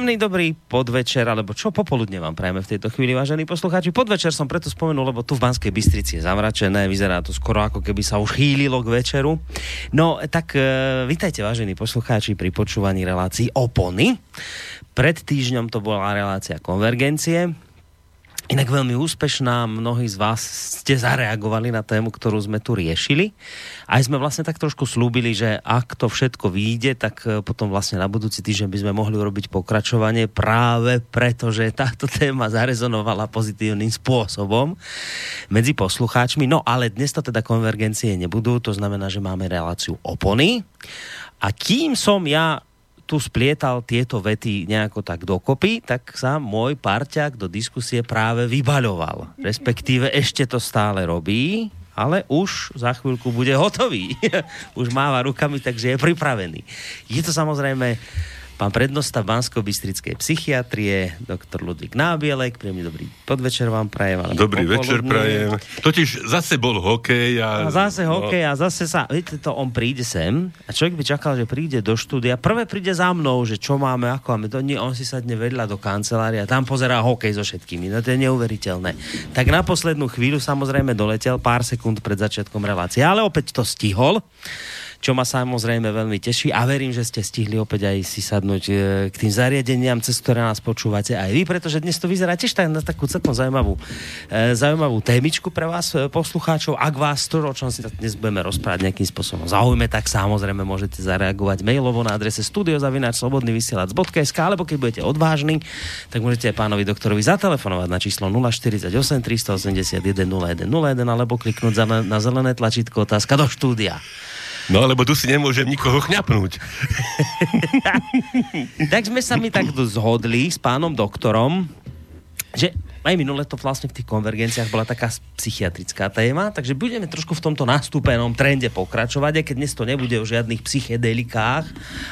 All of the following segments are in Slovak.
Príjemný dobrý podvečer, alebo čo popoludne vám prajeme v tejto chvíli, vážení poslucháči. Podvečer som preto spomenul, lebo tu v Banskej Bystrici je zamračené, vyzerá to skoro ako keby sa už chýlilo k večeru. No tak e, vítajte, vážení poslucháči, pri počúvaní relácií Opony. Pred týždňom to bola relácia Konvergencie, Inak veľmi úspešná, mnohí z vás ste zareagovali na tému, ktorú sme tu riešili. Aj sme vlastne tak trošku slúbili, že ak to všetko vyjde, tak e, potom vlastne na budúci týždeň by sme mohli urobiť pokračovanie práve preto, že táto téma zarezonovala pozitívnym spôsobom medzi poslucháčmi. No ale dnes to teda konvergencie nebudú, to znamená, že máme reláciu opony. A kým som ja tu splietal tieto vety nejako tak dokopy, tak sa môj parťák do diskusie práve vybaľoval. Respektíve ešte to stále robí, ale už za chvíľku bude hotový. už máva rukami, takže je pripravený. Je to samozrejme pán prednosta Bansko-Bystrickej psychiatrie, doktor Ludvík Nábielek. Príjemný dobrý podvečer vám prajem. Dobrý večer prajem. Totiž zase bol hokej a... a zase no... hokej a zase sa... Viete to, on príde sem a človek by čakal, že príde do štúdia. Prvé príde za mnou, že čo máme, ako máme. To nie, on si sadne vedľa do kancelária, tam pozerá hokej so všetkými. No to je neuveriteľné. Tak na poslednú chvíľu samozrejme doletel pár sekúnd pred začiatkom relácie, ale opäť to stihol čo ma samozrejme veľmi teší a verím, že ste stihli opäť aj si sadnúť e, k tým zariadeniam, cez ktoré nás počúvate aj vy, pretože dnes to vyzerá tiež tak na takú celkom zaujímavú, e, zaujímavú témičku pre vás, e, poslucháčov. Ak vás to, o čom si dnes budeme rozprávať nejakým spôsobom zaujme, tak samozrejme môžete zareagovať mailovo na adrese studiozavináčslobodnyvysielac.sk alebo keď budete odvážni, tak môžete aj pánovi doktorovi zatelefonovať na číslo 048 381 0101 alebo kliknúť na zelené tlačítko otázka do štúdia. No, lebo tu si nemôžem nikoho chňapnúť. tak sme sa mi tak zhodli s pánom doktorom, že aj minule to vlastne v tých konvergenciách bola taká psychiatrická téma, takže budeme trošku v tomto nastúpenom trende pokračovať, aj keď dnes to nebude o žiadnych psychedelikách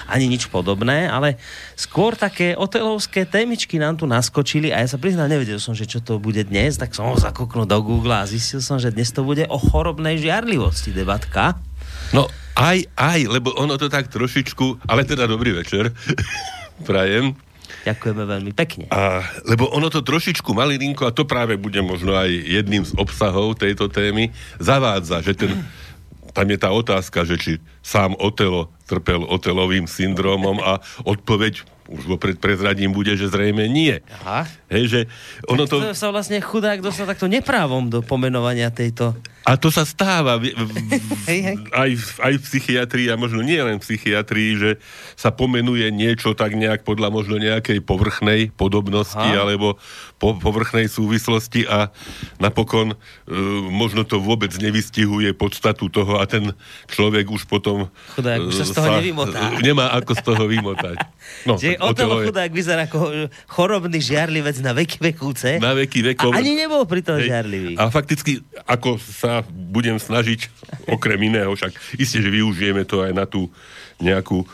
ani nič podobné, ale skôr také otelovské témičky nám tu naskočili a ja sa priznám, nevedel som, že čo to bude dnes, tak som ho zakúknul do Google a zistil som, že dnes to bude o chorobnej žiarlivosti debatka. No, aj, aj, lebo ono to tak trošičku, ale teda dobrý večer, prajem. Ďakujeme veľmi pekne. A, lebo ono to trošičku malilinko, a to práve bude možno aj jedným z obsahov tejto témy, zavádza, že ten, tam je tá otázka, že či sám Otelo trpel Otelovým syndromom a odpoveď už ho pred prezradím bude, že zrejme nie. Aha. Hej, že ono to... to... sa vlastne chudák dostal takto neprávom do pomenovania tejto... A to sa stáva v, v, hej, hej. Aj, v, aj v psychiatrii a možno nie len v psychiatrii, že sa pomenuje niečo tak nejak podľa možno nejakej povrchnej podobnosti Aha. alebo po, povrchnej súvislosti a napokon e, možno to vôbec nevystihuje podstatu toho a ten človek už potom Chudák, už sa z toho sa, nevymotá. Nemá ako z toho vymotať. No, že Otelo chudák vyzerá ako chorobný žiarlivec na veky vekúce. Na veky vekov. A ani nebol pri tom žiarlivý. A fakticky, ako sa budem snažiť, okrem iného, však isté, že využijeme to aj na tú nejakú e,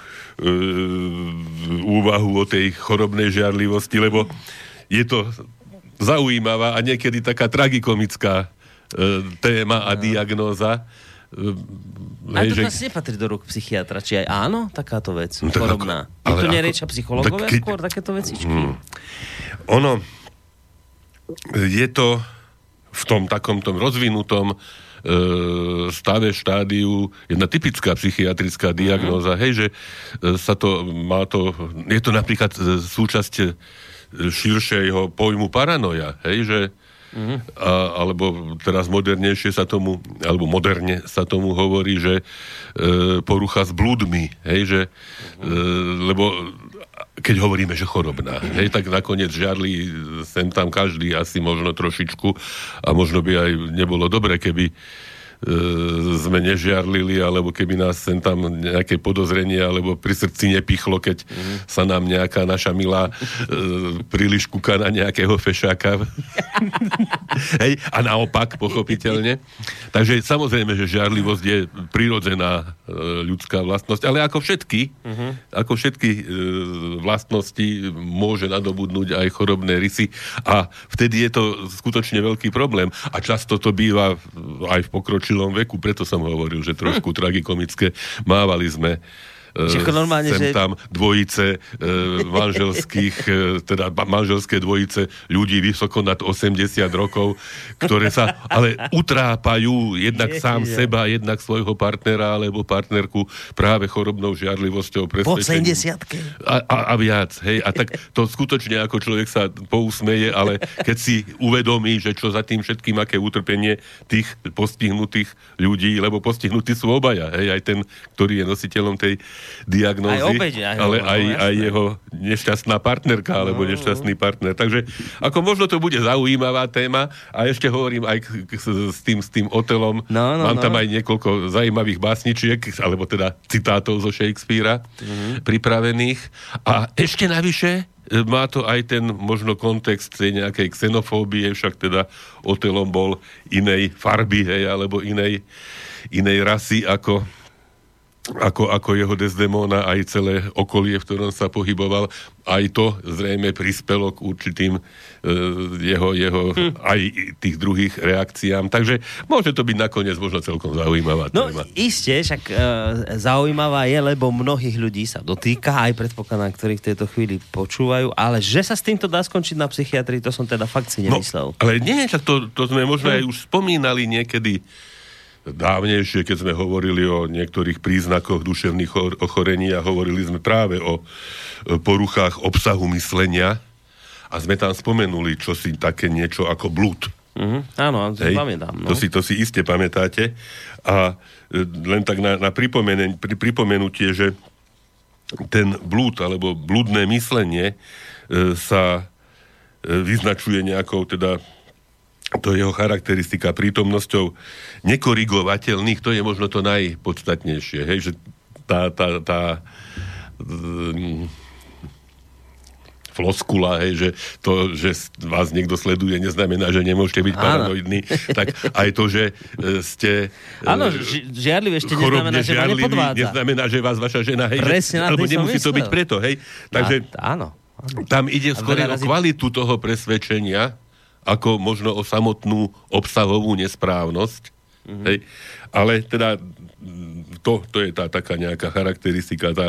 úvahu o tej chorobnej žiarlivosti, lebo je to zaujímavá a niekedy taká tragikomická e, téma a diagnóza. E, a to že... nepatrí do rúk psychiatra, či aj áno, takáto vec, no, chorobná. Ako, ale je to neriečia psychológovia keď... skôr takéto vecičky? Hmm. Ono, je to v tom takom tom rozvinutom e, stave, štádiu, jedna typická psychiatrická diagnóza, mm. hej, že e, sa to, má to, je to napríklad e, súčasť širšieho pojmu paranoja, hej, že mm. a, alebo teraz modernejšie sa tomu, alebo moderne sa tomu hovorí, že e, porucha s blúdmi, hej, že, mm. e, lebo keď hovoríme, že chorobná, hej, tak nakoniec žiarli sem tam každý asi možno trošičku a možno by aj nebolo dobre, keby sme nežiarlili, alebo keby nás sem tam nejaké podozrenie alebo pri srdci nepichlo, keď mm. sa nám nejaká naša milá e, príliš kúka na nejakého fešáka. Hej, a naopak, pochopiteľne. Takže samozrejme, že žiarlivosť je prirodzená e, ľudská vlastnosť, ale ako všetky, mm-hmm. ako všetky e, vlastnosti môže nadobudnúť aj chorobné rysy a vtedy je to skutočne veľký problém. A často to býva aj v pokročilom veku, preto som hovoril, že trošku tragikomické. Mávali sme Čiže normálne, sem že- tam dvojice e, manželských, e, teda manželské dvojice ľudí vysoko nad 80 rokov, ktoré sa ale utrápajú jednak Ježiš. sám seba, jednak svojho partnera alebo partnerku práve chorobnou žiarlivosťou, Po presvedčením. 70 A, a, a viac, hej. A tak to skutočne ako človek sa pousmeje, ale keď si uvedomí, že čo za tým všetkým, aké utrpenie tých postihnutých ľudí, lebo postihnutí sú obaja, hej, aj ten, ktorý je nositeľom tej diagnózy, Aj obeť, aj ale aj, no, aj jeho nešťastná partnerka, alebo nešťastný partner. Takže ako možno to bude zaujímavá téma a ešte hovorím aj k, k, s, tým, s tým Otelom. No, no, Mám tam no. aj niekoľko zaujímavých básničiek, alebo teda citátov zo Shakespearea Mhm. pripravených. A ešte navyše e, má to aj ten možno kontext tej nejakej xenofóbie, však teda Otelom bol inej farby, hej, alebo inej, inej rasy ako ako, ako jeho Desdemona, aj celé okolie, v ktorom sa pohyboval. Aj to zrejme prispelo k určitým e, jeho, jeho hm. aj tých druhých reakciám. Takže môže to byť nakoniec možno celkom zaujímavá No téma. iste, však e, zaujímavá je, lebo mnohých ľudí sa dotýka, aj predpokladám, ktorí v tejto chvíli počúvajú, ale že sa s týmto dá skončiť na psychiatrii, to som teda fakt si nemyslel. No, ale nie, to, to sme možno aj už spomínali niekedy dávnejšie, keď sme hovorili o niektorých príznakoch duševných chor- ochorení a hovorili sme práve o e, poruchách obsahu myslenia a sme tam spomenuli čosi také niečo ako blúd. Mhm. Áno, to si pamätám. No. To, si, to si iste pamätáte. A e, len tak na, na pripomene, pri, pripomenutie, že ten blúd alebo blúdne myslenie e, sa e, vyznačuje nejakou teda to je jeho charakteristika prítomnosťou nekorigovateľných, to je možno to najpodstatnejšie, hej, že tá, tá, tá mm, floskula, hej, že to, že vás niekto sleduje, neznamená, že nemôžete byť Áno. paranoidní. Tak aj to, že e, ste e, Áno, ži- ešte neznamená, že ma nepodvádza. neznamená, že vás vaša žena, hej, Presne že, alebo nemusí to myslel. byť preto, hej. Takže áno. áno. tam ide skôr o kvalitu toho presvedčenia, ako možno o samotnú obsahovú nesprávnosť. Mhm. Mm-hmm. Hej. Ale teda mm, to, to je tá taká nejaká charakteristika, tá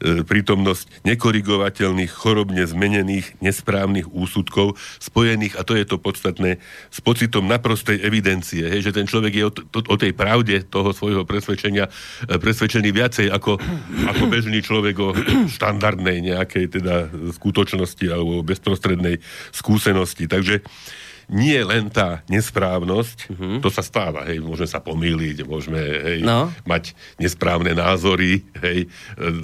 e, prítomnosť nekorigovateľných, chorobne zmenených, nesprávnych úsudkov, spojených, a to je to podstatné, s pocitom naprostej evidencie, hej, že ten človek je o, t- o tej pravde toho svojho presvedčenia e, presvedčený viacej ako, ako bežný človek o štandardnej nejakej teda skutočnosti alebo bezprostrednej skúsenosti. Takže nie len tá nesprávnosť, mm-hmm. to sa stáva, hej, môžeme sa pomýliť, môžeme hej, No. mať nesprávne názory, hej,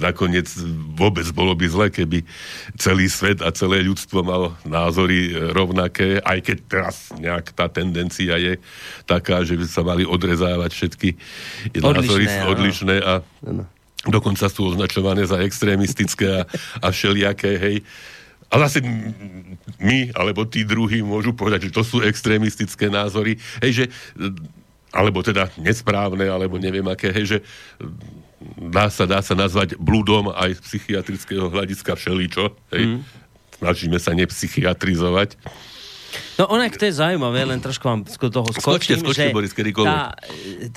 nakoniec vôbec bolo by zle, keby celý svet a celé ľudstvo malo názory e, rovnaké, aj keď teraz nejak tá tendencia je taká, že by sa mali odrezávať všetky názory áno. odlišné a Áno. dokonca sú označované za extrémistické a, a všelijaké, hej. A zase my, alebo tí druhí môžu povedať, že to sú extrémistické názory, hej, že e, alebo teda nesprávne, alebo neviem aké, hej, že e, dá sa, dá sa nazvať blúdom aj z psychiatrického hľadiska všeličo, hej. Mm. Snažíme sa nepsychiatrizovať. No onak to je zaujímavé, len trošku vám toho skočím, Skočte, skočte, Boris, kedykoľvek. tá,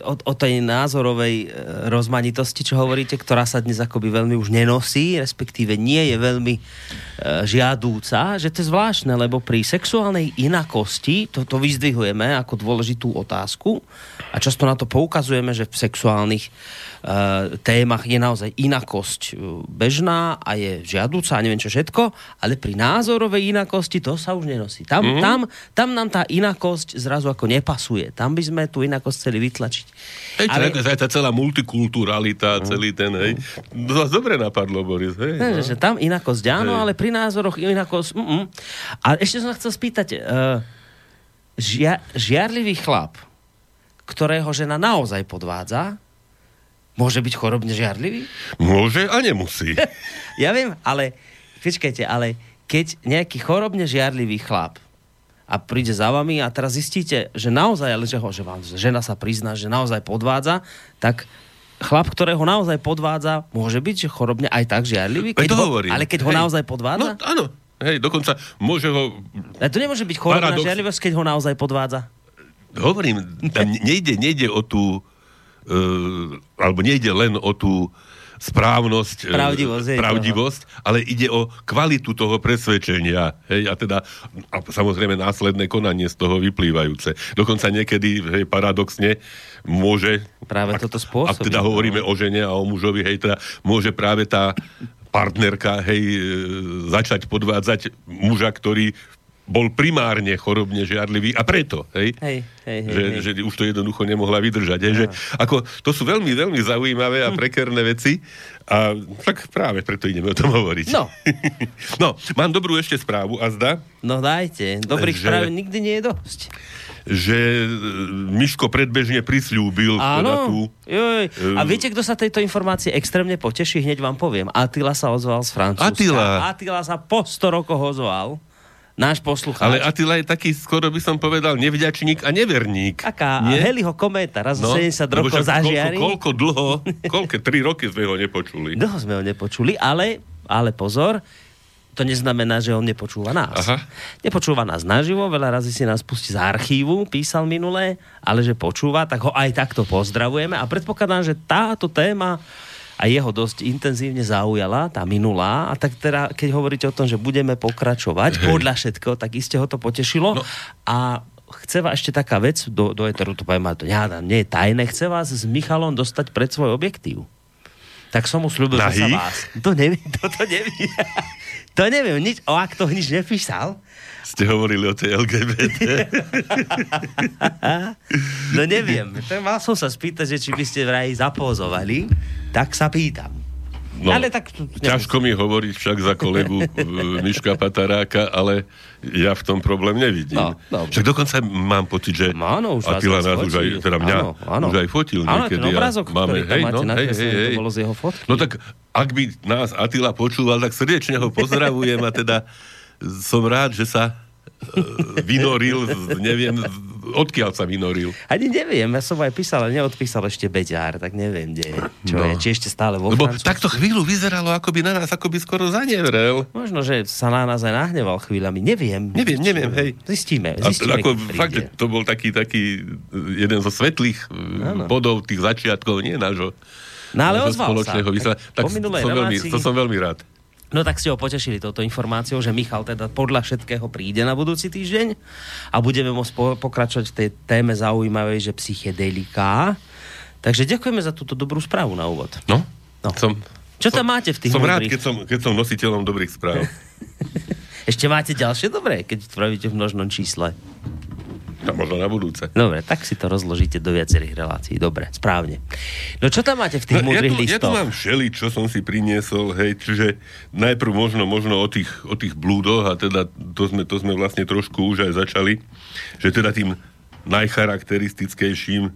o, o tej názorovej e, rozmanitosti, čo hovoríte, ktorá sa dnes akoby veľmi už nenosí, respektíve nie je veľmi e, žiadúca, že to je zvláštne, lebo pri sexuálnej inakosti, to, to vyzdvihujeme ako dôležitú otázku a často na to poukazujeme, že v sexuálnych e, témach je naozaj inakosť e, bežná a je žiadúca a neviem čo všetko, ale pri názorovej inakosti to sa už nenosí. Tam, mm. tam, tam nám tá inakosť zrazu ako nepasuje. Tam by sme tú inakosť chceli vytlačiť. Hej, Ale- Ale... tá celá multikulturalita, celý ten, hej. To dobre napadlo, Boris, hej. Ne, že, že tam inakosť áno, Hej. ale pri názoroch inakosť... Mm-mm. A ešte som chcel spýtať, uh, žia, žiarlivý chlap, ktorého žena naozaj podvádza, môže byť chorobne žiarlivý? Môže a nemusí. Ja viem, ale počkajte, ale keď nejaký chorobne žiarlivý chlap a príde za vami a teraz zistíte, že naozaj, ale že, ho, že vám žena sa prizná, že naozaj podvádza, tak chlap, ktorého naozaj podvádza, môže byť že chorobne aj tak žiarlivý? Keď ho, hovorím. ale keď ho Hej. naozaj No, podvádza? áno. Hej, dokonca môže ho... Ale to nemôže byť chorobná Paradox. žiarlivosť, keď ho naozaj podvádza. Hovorím, tam nejde, nejde o tú... Uh, alebo nejde len o tú správnosť, e, Pravdivosť, pravdivosť ale ide o kvalitu toho presvedčenia. Hej, a teda a samozrejme následné konanie z toho vyplývajúce. Dokonca niekedy, hej, paradoxne, môže... Práve ak, toto spôsobiť. Ak teda no. hovoríme o žene a o mužovi, hej, teda môže práve tá partnerka, hej, e, začať podvádzať muža, ktorý bol primárne chorobne žiarlivý a preto, hej, Hej, hej, hej, že, hej. že už to jednoducho nemohla vydržať. Hej, že, ako, to sú veľmi, veľmi zaujímavé a prekerné veci a tak práve preto ideme o tom hovoriť. No. no, mám dobrú ešte správu a zdá, No dajte, dobrých Že- správ nikdy nie je dosť. že e, Miško predbežne prislúbil teda tú... Áno. Joj. A Ehm. viete, kto sa tejto informácie extrémne poteší? Hneď vám poviem. Atila sa ozval z Francúzska. Attila. Atila sa po 100 rokoch ozval. Náš poslucháč. Ale Attila je taký, skoro by som povedal, nevďačník a neverník. Taká, a Nie? Heliho kométa raz no, 70 lebo rokov zažiari. Koľko, koľko dlho, koľko, tri roky sme ho nepočuli. Dlho sme ho nepočuli, ale, ale pozor, to neznamená, že on nepočúva nás. Aha. Nepočúva nás naživo, veľa razy si nás pustí z archívu, písal minulé, ale že počúva, tak ho aj takto pozdravujeme a predpokladám, že táto téma a jeho dosť intenzívne zaujala, tá minulá, a tak teda, keď hovoríte o tom, že budeme pokračovať, Hej. podľa všetkého, tak iste ho to potešilo. No. A chce vás ešte taká vec, do, do eteru to poviem, to nehádam, nie je tajné, chce vás s Michalom dostať pred svoj objektív. Tak som mu slúbil, že sa vás... To neviem, to, to neviem. to neviem, nič, o ak to nič nepísal. Ste hovorili o tej LGBT. No neviem, mal som sa spýtať, že či by ste vraj zapózovali, tak sa pýtam. No, Ale tak- ťažko mi hovoriť však za kolegu e, Miška Pataráka, ale ja v tom problém nevidím. No, však dokonca mám pocit, že No, áno, už viac nás už aj, teda mňa, Áno, áno. už aj fotil Áno, niekedy. ten a obrázok, ktorý tam máte nakreslený, to bolo z jeho fotky. No tak, ak by nás Attila počúval, tak srdečne ho pozdravujem a teda som rád, že sa e, vynoril, neviem, odkiaľ sa vynoril. Ani neviem, ja som aj písal, ale neodpísal ešte Beďár, tak neviem, kde je. Čo No. je, či ešte stále vo Lebo Francúzsku. takto chvíľu vyzeralo, ako by na nás, ako by skoro zanevrel. Možno, že sa na nás aj nahneval chvíľami, neviem. Neviem, neviem, hej. Zistíme, A zistíme, ako keď príde. fakt, že to bol taký, taký eh, jeden zo svetlých Áno. Áno. bodov tých začiatkov, nie nášho, No ale ozval sa. vysielania. Tak po som veľmi, relácii- to som veľmi rád. No tak ste ho potešili touto informáciou, že Michal teda podľa všetkého príde na budúci týždeň a budeme môcť po- pokračovať v tej téme zaujímavej, že psychedelika. Takže ďakujeme za túto dobrú správu na úvod. No, No. Som, Čo tam som, máte v tých Som rád, múdrych? keď som, keď som nositeľom dobrých správ. Ešte máte ďalšie dobré, keď spravíte v množnom čísle. A možno na budúce. Dobre, tak si to rozložíte do viacerých relácií. Dobre, správne. No čo tam máte v tých No, ja, múdrych tu, ja tu listoch? mám všeli, čo som si priniesol, hej, čiže najprv možno, možno o, tých, o tých blúdoch a teda to sme, to sme vlastne trošku už aj začali, že teda tým najcharakteristickejším e,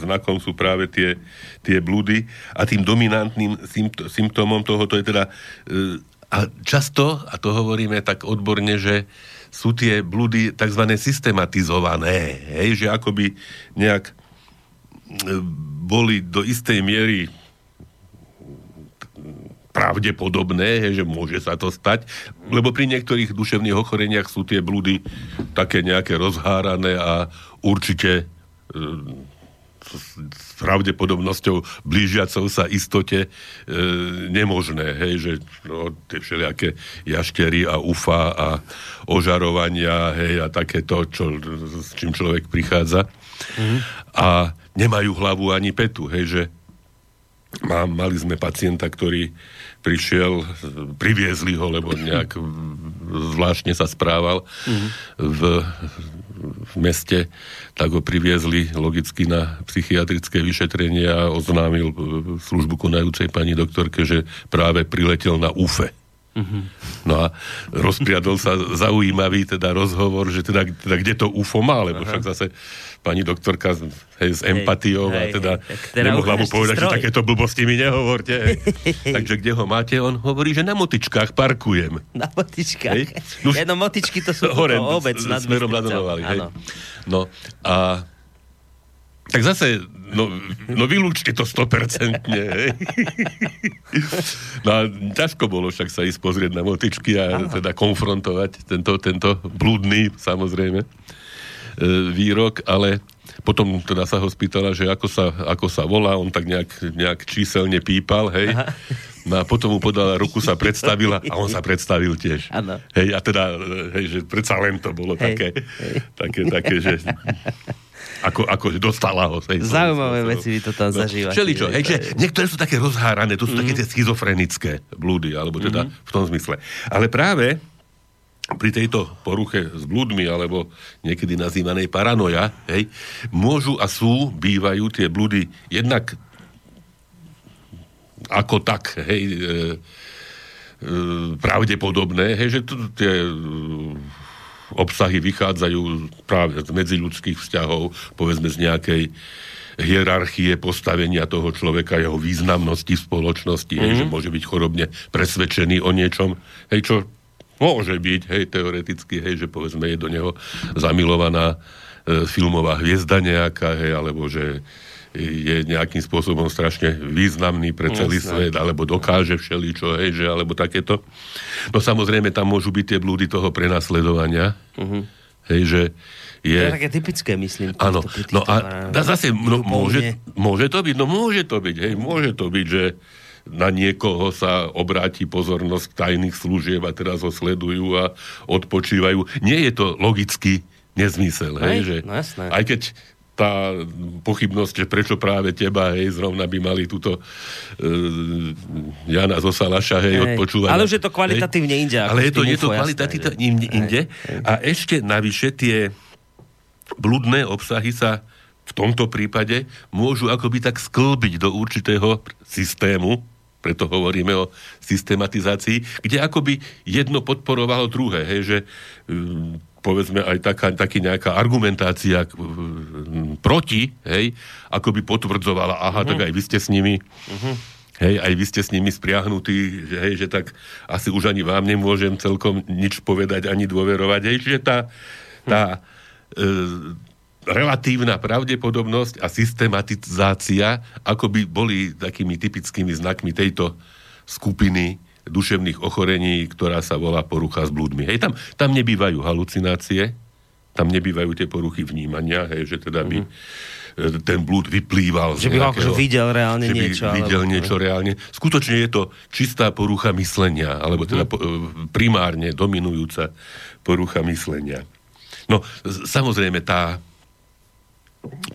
znakom sú práve tie, tie blúdy a tým dominantným sympt- symptómom tohoto je teda e, a často, a to hovoríme tak odborne, že sú tie blúdy tzv. systematizované, hej, že akoby nejak e, boli do istej miery pravdepodobné, že môže sa to stať, lebo pri niektorých duševných ochoreniach sú tie blúdy také nejaké rozhárané a určite e, s- pravdepodobnosťou blížiacou sa istote e, nemožné, hej, že no, tie všelijaké jaštery a ufa a ožarovania, hej, a takéto, čo, s čím človek prichádza. A nemajú hlavu ani petu, hej, že Má, mali sme pacienta, ktorý prišiel, priviezli ho, lebo nejak zvláštne sa správal v, v meste, tak ho priviezli logicky na psychiatrické vyšetrenie a oznámil e, službu konajúcej pani doktorke, že práve priletel na UFE. No a rozpriadol sa zaujímavý teda rozhovor, že teda, teda kde to UFO má, lebo však zase pani doktorka hej, s empatiou a hej, teda hej, teda nemohla mu povedať, že stroj. takéto blbosti mi nehovorte. hej. Takže kde ho máte? On hovorí, že na motičkách parkujem. Na motičkách. Hej. No motičky to sú Hore, obec s- nad smerom na. Donovali. No a tak zase, no, no vylúčte to 100%, hej. No a ťažko bolo však sa ísť pozrieť na motičky a teda konfrontovať tento, tento blúdny, samozrejme, výrok, ale potom teda sa ho spýtala, že ako sa, ako sa volá, on tak nejak, nejak číselne pípal, hej. Aha. No a potom mu podala ruku, sa predstavila a on sa predstavil tiež. Ano. Hej, a teda, hej, že predsa len to bolo hej, také, hej. také, také, že ako, ako dostala ho. Hej, Zaujímavé veci vy to tam zažívate. Všeličo, hej, že niektoré sú také rozhárané, to sú mm. také tie schizofrenické blúdy, alebo teda mm. v tom zmysle. Ale práve pri tejto poruche s blúdmi, alebo niekedy nazývanej paranoja, hej, môžu a sú, bývajú tie blúdy jednak ako tak, hej, e, e, pravdepodobné, hej, že t- tie obsahy vychádzajú práve z medziľudských vzťahov, povedzme z nejakej hierarchie postavenia toho človeka, jeho významnosti v spoločnosti, mm-hmm. hej, že mhm. môže byť chorobne presvedčený o niečom, hej, čo môže byť, hej, teoreticky, hej, že povedzme je do neho zamilovaná e, filmová hviezda nejaká, hej, alebo že je nejakým spôsobom strašne významný pre celý Jasne. svet, alebo dokáže všeličo, hej, že, alebo takéto. No samozrejme, tam môžu byť tie blúdy toho prenasledovania, uh-huh. hej, že je... To je také typické, myslím. Áno, no a da, zase, no, môže, môže to byť, no môže to byť, hej, môže to byť, že na niekoho sa obráti pozornosť tajných služieb a teraz ho sledujú a odpočívajú. Nie je to logický nezmysel, hej, hej že no jasné. aj keď tá pochybnosť, že prečo práve teba, hej, zrovna by mali túto uh, Jana zo Salaša, hej, hej, odpočúvať. Ale už je to kvalitatívne hej, inde. Ale je to, je to kvalitatívne inde. inde. Hej, hej. A ešte navyše tie bludné obsahy sa v tomto prípade môžu akoby tak sklbiť do určitého systému, preto hovoríme o systematizácii, kde akoby jedno podporovalo druhé, hej, že povedzme aj taká, taký nejaká argumentácia proti, hej, ako by potvrdzovala, aha, uh-huh. tak mhm. aj vy ste s nimi, uh-huh. hej, aj vy ste s nimi spriahnutí, že, hej, že tak asi už ani vám nemôžem celkom nič povedať, ani dôverovať, hej, čiže tá, tá uh-huh. e, relatívna pravdepodobnosť a systematizácia ako by boli takými typickými znakmi tejto skupiny duševných ochorení, ktorá sa volá porucha s blúdmi. Hej, tam, tam nebývajú halucinácie, tam nebývajú tie poruchy vnímania, hej, že teda by mm-hmm. ten blúd vyplýval že by ho akože videl reálne že niečo. By videl alebo... niečo reálne. Skutočne je to čistá porucha myslenia, alebo teda mm. primárne dominujúca porucha myslenia. No, samozrejme, tá,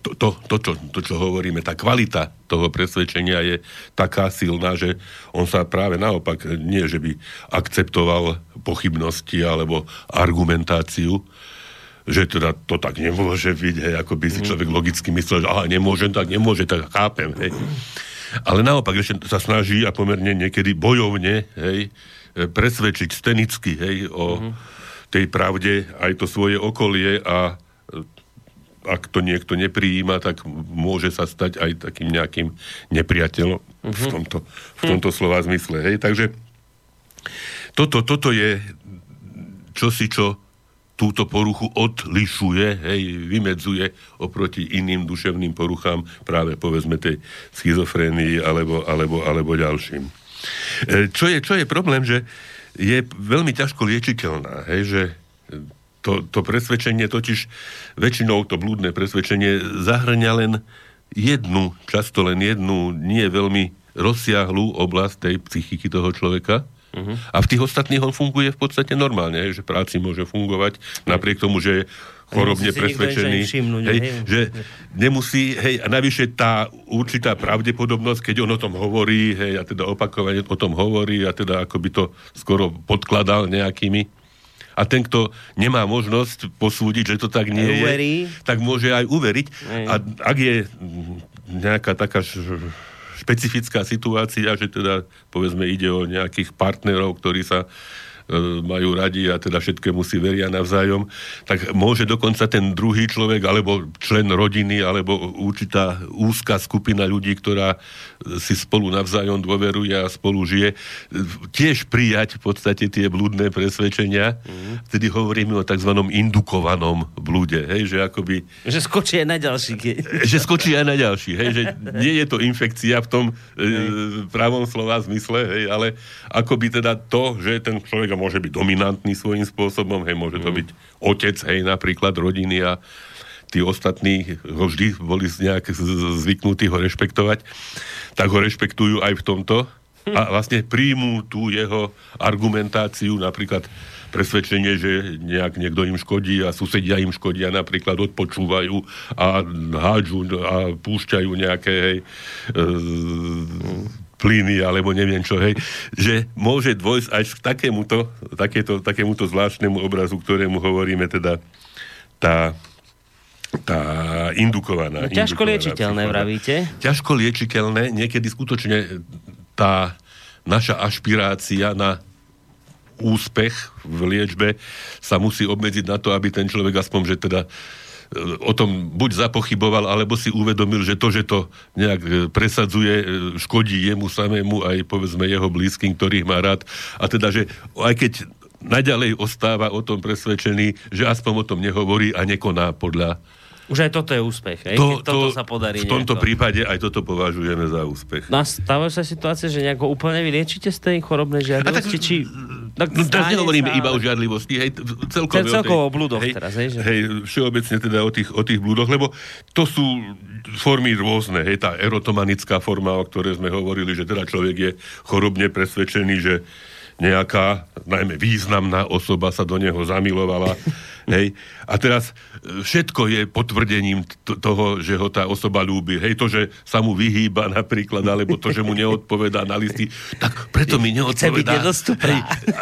to, to, to, čo, to, čo hovoríme, tá kvalita toho presvedčenia je taká silná, že on sa práve naopak, nie že by akceptoval pochybnosti alebo argumentáciu, že teda to tak nemôže byť, hej, ako by si mhm. človek logicky myslel, že aha, nemôžem, tak nemôže, tak chápem, hej. Ale naopak, že sa snaží a pomerne niekedy bojovne, hej, presvedčiť stenicky, hej, o mm-hmm. tej pravde aj to svoje okolie a ak to niekto neprijíma, tak môže sa stať aj takým nejakým nepriateľom uh-huh. v mhm. tomto, v tomto uh-huh. slova zmysle. Hej? Takže toto, toto je čosi, čo túto poruchu odlišuje, hej, vymedzuje oproti iným duševným poruchám, práve povedzme tej schizofrénii alebo, alebo, alebo ďalším. E, čo, je, čo je problém, že je veľmi ťažko liečiteľná, hej, že to, to presvedčenie totiž, väčšinou to blúdne presvedčenie zahrňa len jednu, často len jednu, nie veľmi rozsiahlú oblasť tej psychiky toho človeka. Uh-huh. A v tých ostatných on funguje v podstate normálne, že práci môže fungovať, napriek tomu, že je chorobne presvedčený. Všimnúť, hej, hej. Že nemusí, hej, a navyše tá určitá pravdepodobnosť, keď on o tom hovorí, hej, a teda opakovane o tom hovorí, a teda ako by to skoro podkladal nejakými a ten, kto nemá možnosť posúdiť, že to tak nie Uverí. je, tak môže aj uveriť. Aj. A ak je nejaká taká špecifická situácia, že teda povedzme ide o nejakých partnerov, ktorí sa majú radi a teda všetkému si veria navzájom, tak môže dokonca ten druhý človek, alebo člen rodiny, alebo určitá úzka skupina ľudí, ktorá si spolu navzájom dôveruje a spolu žije, tiež prijať v podstate tie blúdne presvedčenia. Mm. Vtedy hovoríme o tzv. indukovanom blúde, hej, že akoby... Že skočí aj na ďalší. Keď... Že skočí aj na ďalší, hej, že nie je to infekcia v tom e, pravom slova zmysle, hej, ale akoby teda to, že ten človek môže byť dominantný svojím spôsobom, hej, môže to mm. byť otec, hej, napríklad rodiny a tí ostatní ho vždy boli nejak zvyknutí ho rešpektovať, tak ho rešpektujú aj v tomto. A vlastne príjmú tú jeho argumentáciu, napríklad presvedčenie, že nejak niekto im škodí a susedia im škodia, napríklad odpočúvajú a hádžu a púšťajú nejaké hej, e, plyny alebo neviem čo, hej, že môže dôjsť až k takémuto, takéto, takémuto zvláštnemu obrazu, ktorému hovoríme teda tá tá indukovaná. No, ťažko indukovaná liečiteľné, psychóza. vravíte? Ťažko liečiteľné, niekedy skutočne tá naša ašpirácia na úspech v liečbe sa musí obmedziť na to, aby ten človek aspoň, že teda o tom buď zapochyboval, alebo si uvedomil, že to, že to nejak e, presadzuje, e, škodí jemu samému aj povedzme jeho blízkym, ktorých má rád. A teda, že aj keď naďalej ostáva o tom presvedčený, že aspoň o tom nehovorí a nekoná podľa Už aj toto je úspech, hej? Keď toto sa podarí v tomto nejako. prípade aj toto považujeme za úspech. No a stávajú sa situácie, že nejako úplne vyliečite z tej chorobnej žiadovosti, či... Tak No, teraz sa, iba o žiadlivosti, hej, celkovo, celkovo o tej- blúdoch hej, teraz, hej, že? Hej, všeobecne teda o tých, o tých blúdoch, lebo to sú formy rôzne, hej, tá erotomanická forma, o ktorej sme hovorili, že teda človek je chorobne presvedčený, že nejaká, najmä významná osoba sa do neho zamilovala, hej. A teraz e, všetko je potvrdením t- toho, že ho tá osoba ľúbi. Hej, to, že sa mu vyhýba napríklad, alebo to, že mu neodpovedá na listy, tak preto mi Chce byť neodpovedá. nedostupná. Hej,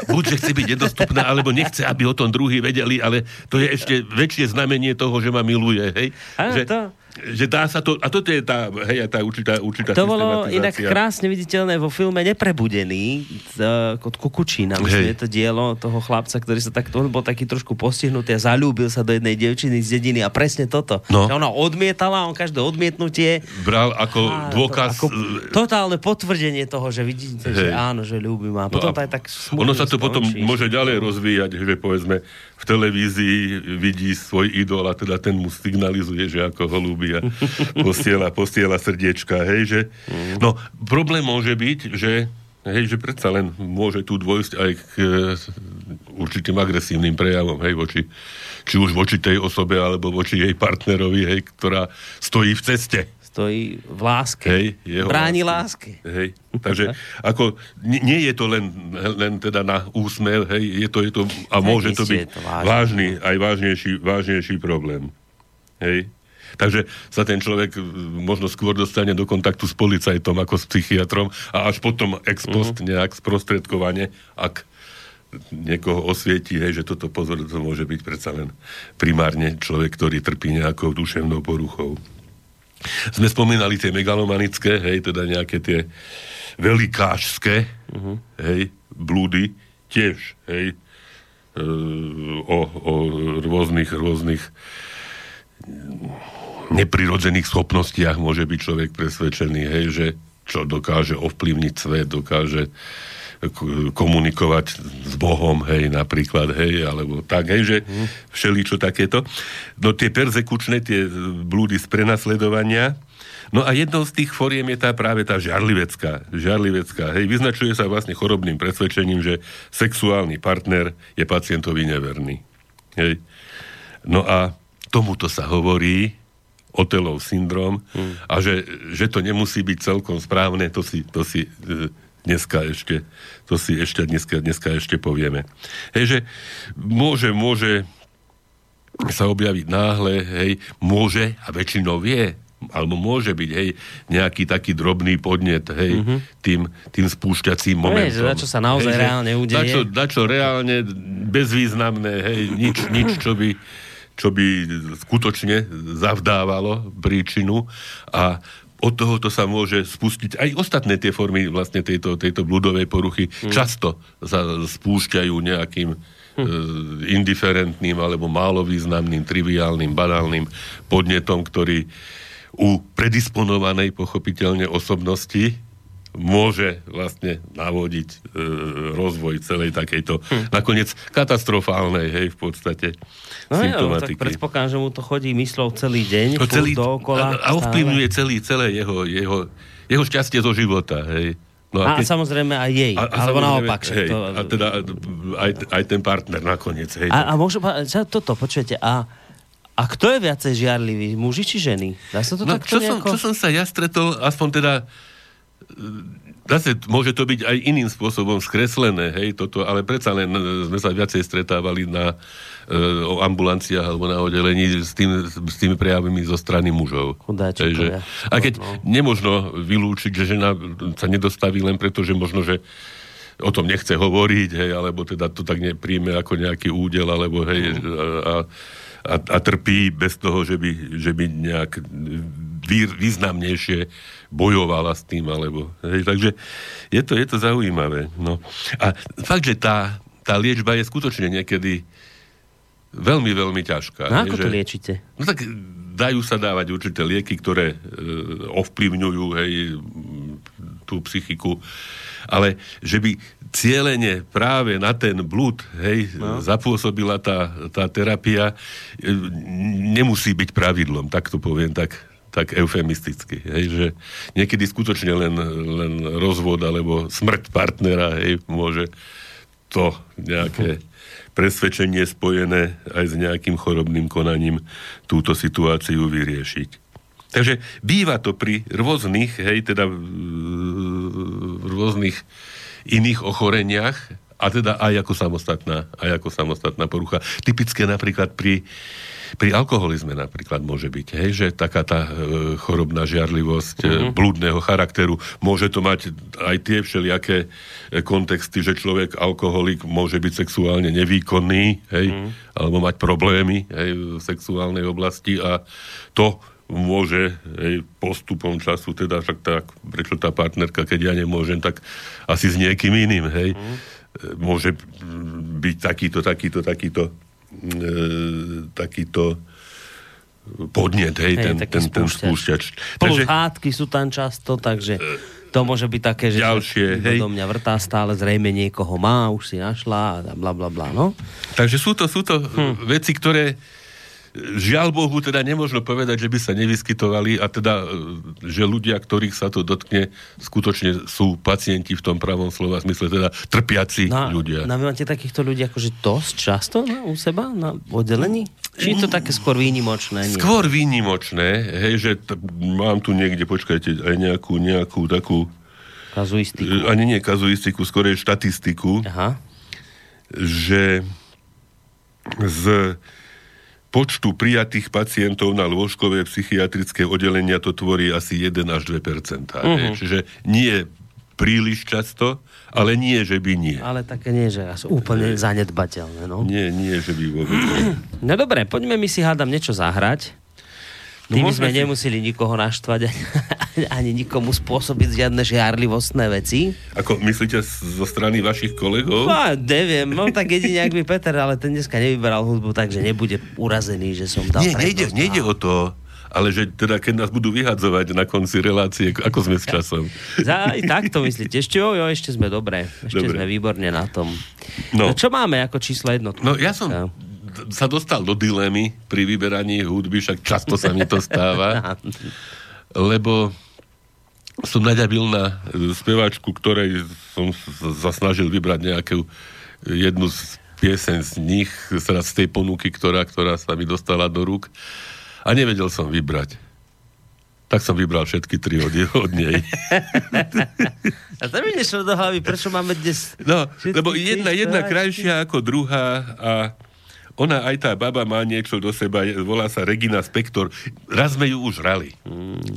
buď, že chce byť nedostupná, alebo nechce, aby o tom druhý vedeli, ale to je ešte väčšie znamenie toho, že ma miluje, hej? Áno, že, to- že dá sa to, a toto je tá, hej, tá určitá, určitá To bolo inak krásne viditeľné vo filme Neprebudený od Kukučína. Myslím, je to dielo toho chlapca, ktorý sa takto, on bol taký trošku postihnutý a zalúbil sa do jednej devčiny z dediny a presne toto. No. Že ona odmietala, on každé odmietnutie Bral ako Á, dôkaz... To, ako totálne potvrdenie toho, že vidíte, že Hej. áno, že ľúbi ma. A No potom a to aj tak ono sa to potom skončí. môže ďalej rozvíjať, že povedzme v televízii vidí svoj idol a teda ten mu signalizuje, že ako ho ľúbi a posiela, posiela srdiečka, hej, že... No, problém môže byť, že hej, že predsa len môže tu dôjsť aj k e, určitým agresívnym prejavom, hej, voči, či už voči tej osobe, alebo voči jej partnerovi, hej, ktorá stojí v ceste. Stojí v láske. Hej, jeho Bráni láske. láske. Hej, takže ako, nie, je to len, len teda na úsmev, hej, je to, je to a môže to byť to vážne. vážny, aj vážnejší, vážnejší problém. Hej. Takže sa ten človek možno skôr dostane do kontaktu s policajtom ako s psychiatrom a až potom ex post Mhm. nejak sprostredkovane, ak niekoho osvietí, hej, že toto pozor, to môže byť predsa len primárne človek, ktorý trpí nejakou duševnou poruchou. Sme spomínali tie megalomanické, hej, teda nejaké tie velikášské, uh-huh. hej, blúdy, tiež, hej, e, o, o rôznych, rôznych neprirodzených schopnostiach môže byť človek presvedčený, hej, že čo dokáže ovplyvniť svet, dokáže komunikovať s Bohom, hej, napríklad, hej, alebo tak, hej, že všeličo takéto. No tie persekučné, tie blúdy z prenasledovania, No a jednou z tých foriem je tá práve tá žiarlivecká. Žiarlivecká. Hej, vyznačuje sa vlastne chorobným presvedčením, že sexuálny partner je pacientovi neverný. Hej. No a tomuto sa hovorí Otelov syndrom hmm. a že, že to nemusí byť celkom správne, to si, to si e, dneska ešte, to si ešte dneska, dneska ešte povieme. Hej, že môže, môže sa objaviť náhle, hej, môže a väčšinou vie, alebo môže byť, hej, nejaký taký drobný podnet, hej, mm-hmm. tým, tým spúšťacím momentom. dačo sa naozaj Hej, reálne udeje. Dačo, dačo reálne bezvýznamné, hej, nič, nič, čo by čo by skutočne zavdávalo príčinu a od tohoto sa môže spustiť aj ostatné tie formy vlastne tejto, tejto bludovej poruchy. Mm. Často sa spúšťajú nejakým hm. indiferentným alebo málo významným, triviálnym, banálnym podnetom, ktorý u predisponovanej pochopiteľne osobnosti môže vlastne navodiť e, rozvoj celej takejto, hm. nakoniec katastrofálnej, hej, v podstate No tak symptomatiky. predpokladám, že mu to chodí myslou celý deň, To furt celý, dookola. a, a ovplyvňuje celý, celé jeho, jeho, jeho šťastie zo života, hej. No A, a keď- samozrejme aj jej, a, a alebo naopak. hej, to, a teda aj, aj ten partner nakoniec, hej. a, a že toto, počujete, a, A kto je viacej žiarlivý, muži či ženy? Dá sa to no, takto čo, som, nejako... čo som sa ja stretol, aspoň teda zase môže to byť aj iným spôsobom skreslené, hej, toto, ale predsa len e, sme sa viacej stretávali na e, o ambulanciách alebo na oddelení s, tým, s tými prejavami zo strany mužov. Chudáčikovia. Hej, že, a keď No. nemožno vylúčiť, že žena sa nedostaví len preto, že možno, že o tom nechce hovoriť, hej, alebo teda to tak nepríjme ako nejaký údel, alebo hej, a, a, a trpí bez toho, že by, že by nejak vý, významnejšie bojovala s tým, alebo, hej, takže je to, je to zaujímavé. No. A fakt, že tá, tá liečba je skutočne niekedy veľmi, veľmi ťažká. No ako že, to liečite? No tak dajú sa dávať určité lieky, ktoré e, ovplyvňujú hej, tú psychiku, ale že by cieľene práve na ten blúd hej, no. zapôsobila tá, tá terapia, nemusí byť pravidlom, tak to poviem tak, tak eufemisticky. Hej, že niekedy skutočne len, len rozvod alebo smrť partnera hej, môže to nejaké presvedčenie spojené aj s nejakým chorobným konaním túto situáciu vyriešiť. Takže býva to pri rôznych, hej, teda rôznych iných ochoreniach a teda aj ako samostatná, aj ako samostatná porucha. Typické napríklad pri, pri alkoholizme napríklad môže byť, hej, že taká tá e, chorobná žiarlivosť mm-hmm. e, blúdneho charakteru, môže to mať aj tie všelijaké e, kontexty, že človek alkoholik môže byť sexuálne nevýkonný, hej, mm-hmm. alebo mať problémy hej, v sexuálnej oblasti a to môže hej, postupom času, teda tak, tak, prečo tá partnerka, keď ja nemôžem, tak asi s niekým iným, hej, mm. môže byť takýto, takýto, takýto e, takýto podnet, hej, Hej, ten, ten, ten spúšťač. Plus hádky sú tam často, takže to môže byť také, že Ďalšie, hej. do mňa vrtá stále, zrejme niekoho má, už si našla a bla bla bla, no. Takže sú to, sú to hm. veci, ktoré žiaľ Bohu teda nemôžno povedať, že by sa nevyskytovali a teda, e, že ľudia, ktorých sa to dotkne, skutočne sú pacienti v tom pravom slova zmysle, teda trpiaci No, ľudia. no vy máte takýchto ľudí akože dosť často na, u seba na oddelení? Či je to také skôr výnimočné? Nie? Skôr výnimočné, hej, že t- mám tu niekde, počkajte, aj nejakú, nejakú takú, Kazuistiku. e, ani nie kazuistiku, skorej štatistiku, Aha. že z počtu prijatých pacientov na lôžkové psychiatrické oddelenia to tvorí asi 1 až 2 uh-huh. Čiže nie príliš často, ale nie, že by nie. Ale také nie, že asi úplne zanedbateľné, no. Nie, nie, že by vôbec. No dobre, poďme mi si hádam niečo zahrať. No Tým môžeme sme si- nemuseli nikoho naštvať ani, ani nikomu spôsobiť žiadne žiarlivostné veci. Ako myslíte z- zo strany vašich kolegov? No, neviem, no tak jedine, ak by Peter, ale ten dneska nevyberal hudbu, takže nebude urazený, že som dal Nie, nejde, prednosť. nejde o to, ale že teda keď nás budú vyhadzovať na konci relácie, ako sme s časom. Za, aj tak to myslíte. Ešte, jo, jo, ešte sme dobré. Ešte Dobre. sme výborne na tom. No. No. čo máme ako číslo jednotku? No ja som sa dostal do dilemy pri vyberaní hudby, však často sa mi to stáva, lebo som naďabil na speváčku, ktorej som sa snažil vybrať nejakú jednu z piesen z nich, z tej ponuky, ktorá, ktorá sa mi dostala do rúk a nevedel som vybrať. Tak som vybral všetky tri od, od nej. A to mi nešlo do hlavy, prečo máme dnes... No, lebo jedna, jedna krajšia ako druhá a ona aj tá baba má niečo do seba, volá sa Regina Spektor. Raz sme ju už hrali.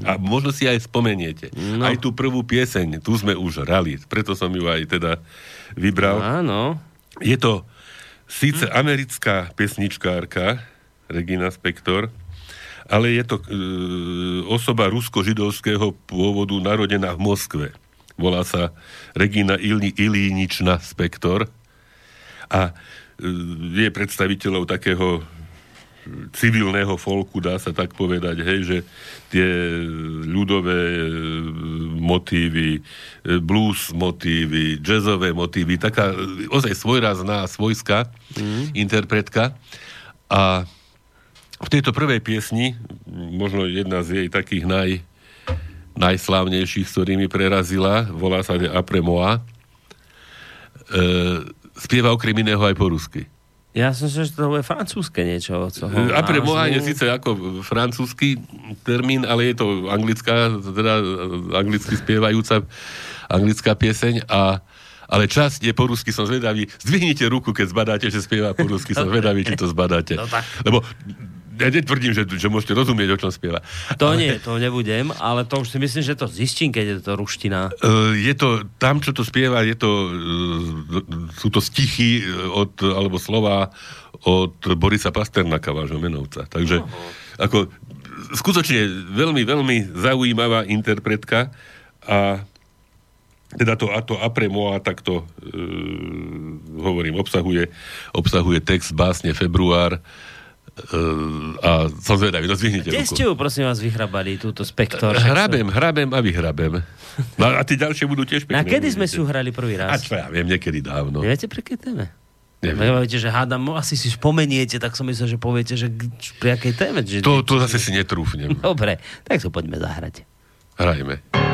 A možno si aj spomeniete. No. Aj tú prvú pieseň, tu sme už hrali. Preto som ju aj teda vybral. Áno. Je to síce americká pesničkárka, Regina Spektor, ale je to e, osoba rusko-židovského pôvodu narodená v Moskve. Volá sa Regina Ili, Ilínična Spektor a je predstaviteľov takého civilného folku, dá sa tak povedať, hej, že tie ľudové e, motívy, e, blues motívy, jazzové motívy, taká e, ozaj svojrazná svojská mm. interpretka. A v tejto prvej piesni, možno jedna z jej takých naj, najslávnejších, s ktorými prerazila, volá sa Après moi, e, spieva okrem iného aj po rusky. Ja som si, že to je francúzske niečo. Co ho Après moi je síce ako francúzsky termín, ale je to anglická, teda anglicky spievajúca anglická pieseň a ale časť je po rusky, som zvedavý. Zdvihnite ruku, keď zbadáte, že spieva po rusky, som zvedavý, či to zbadáte. No tak. Lebo ja netvrdím, že, že môžete rozumieť, o čom spieva. To nie, to nebudem, ale to už si myslím, že to zistím, keď je to ruština. Uh, je to, tam, čo to spieva, je to, uh, sú to stichy od, alebo slova od Borisa Pasternaka, vášho menovca. Takže, ako, skutočne veľmi, veľmi zaujímavá interpretka a teda to, a to après moi, tak to uh, hovorím, obsahuje, obsahuje text básne Február a som zvedavý, no zdvihnite Kde ste ju, prosím vás, vyhrabali, túto spektor? Však Hrabem, hrabem a vyhrabem. No a tie ďalšie budú tiež pekné. kedy sme si uvidíte. ju hrali prvý A raz? čo ja viem, niekedy dávno. Neviete, pri akej téme? Neviem. No, viete, že hádam, no, asi si spomeniete, tak som myslel, že poviete, že pri akej téme. Že To, to zase si netrúfnem. Dobre, tak to poďme zahrať. Hrajme. I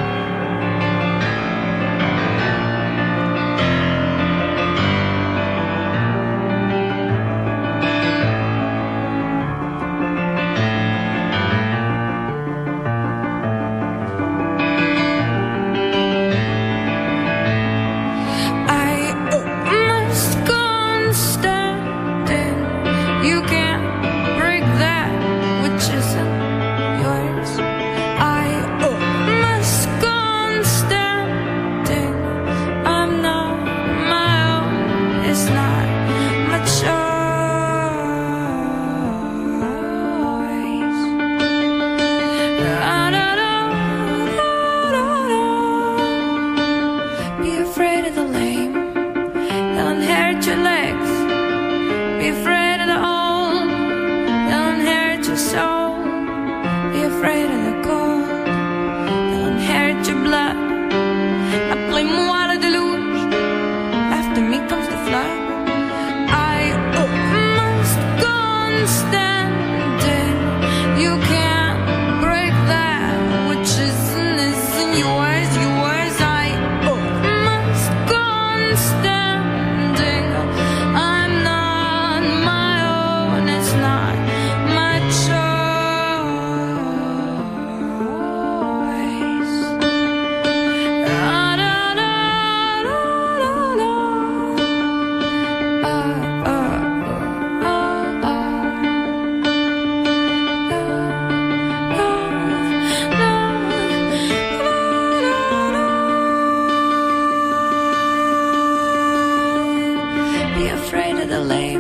afraid of the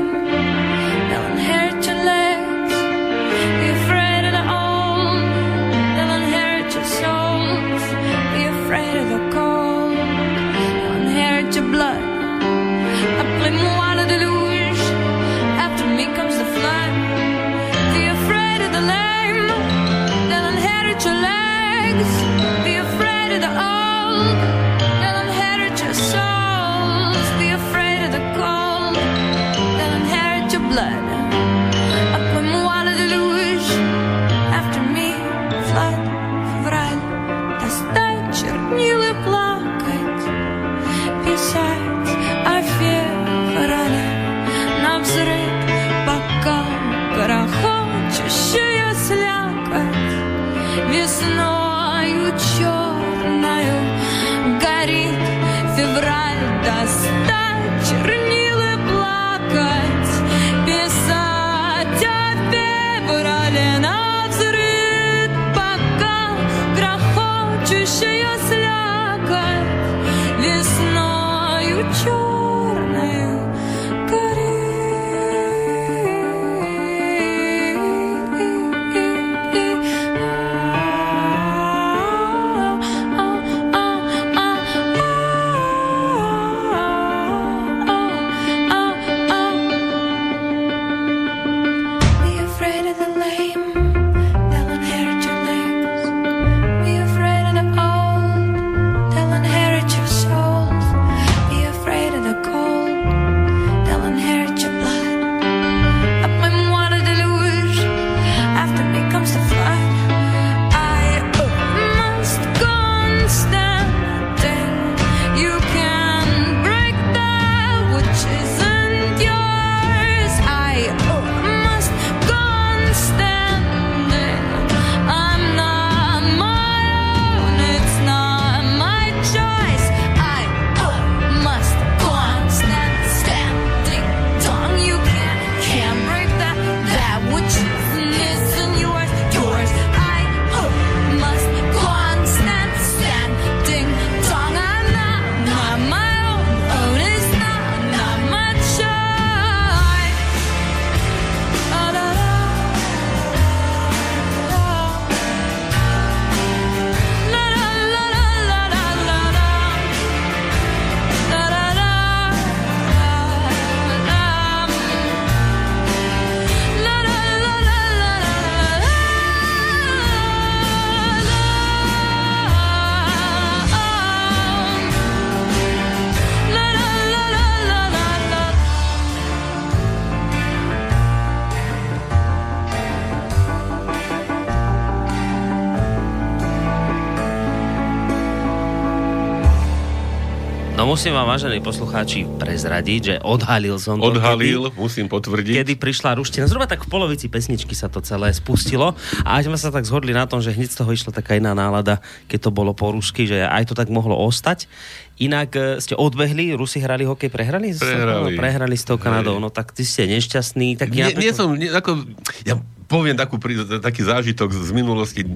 musím vám, vážení poslucháči, prezradiť, že odhalil som to. Odhalil, Kedy, musím potvrdiť. kedy prišla ruština. Zhruba tak v polovici pesničky sa to celé spustilo a až sme sa tak zhodli na tom, že hneď z toho išla taká iná nálada, keď to bolo po rusky, že aj to tak mohlo ostať. Inak e, ste odbehli, Rusi hrali hokej, prehrali? Prehrali. No, prehrali s tou Kanadou, no tak ty ste nešťastný. Tak ja Nie, nie som, nie, ako, ja poviem takú, taký zážitok z z minulosti,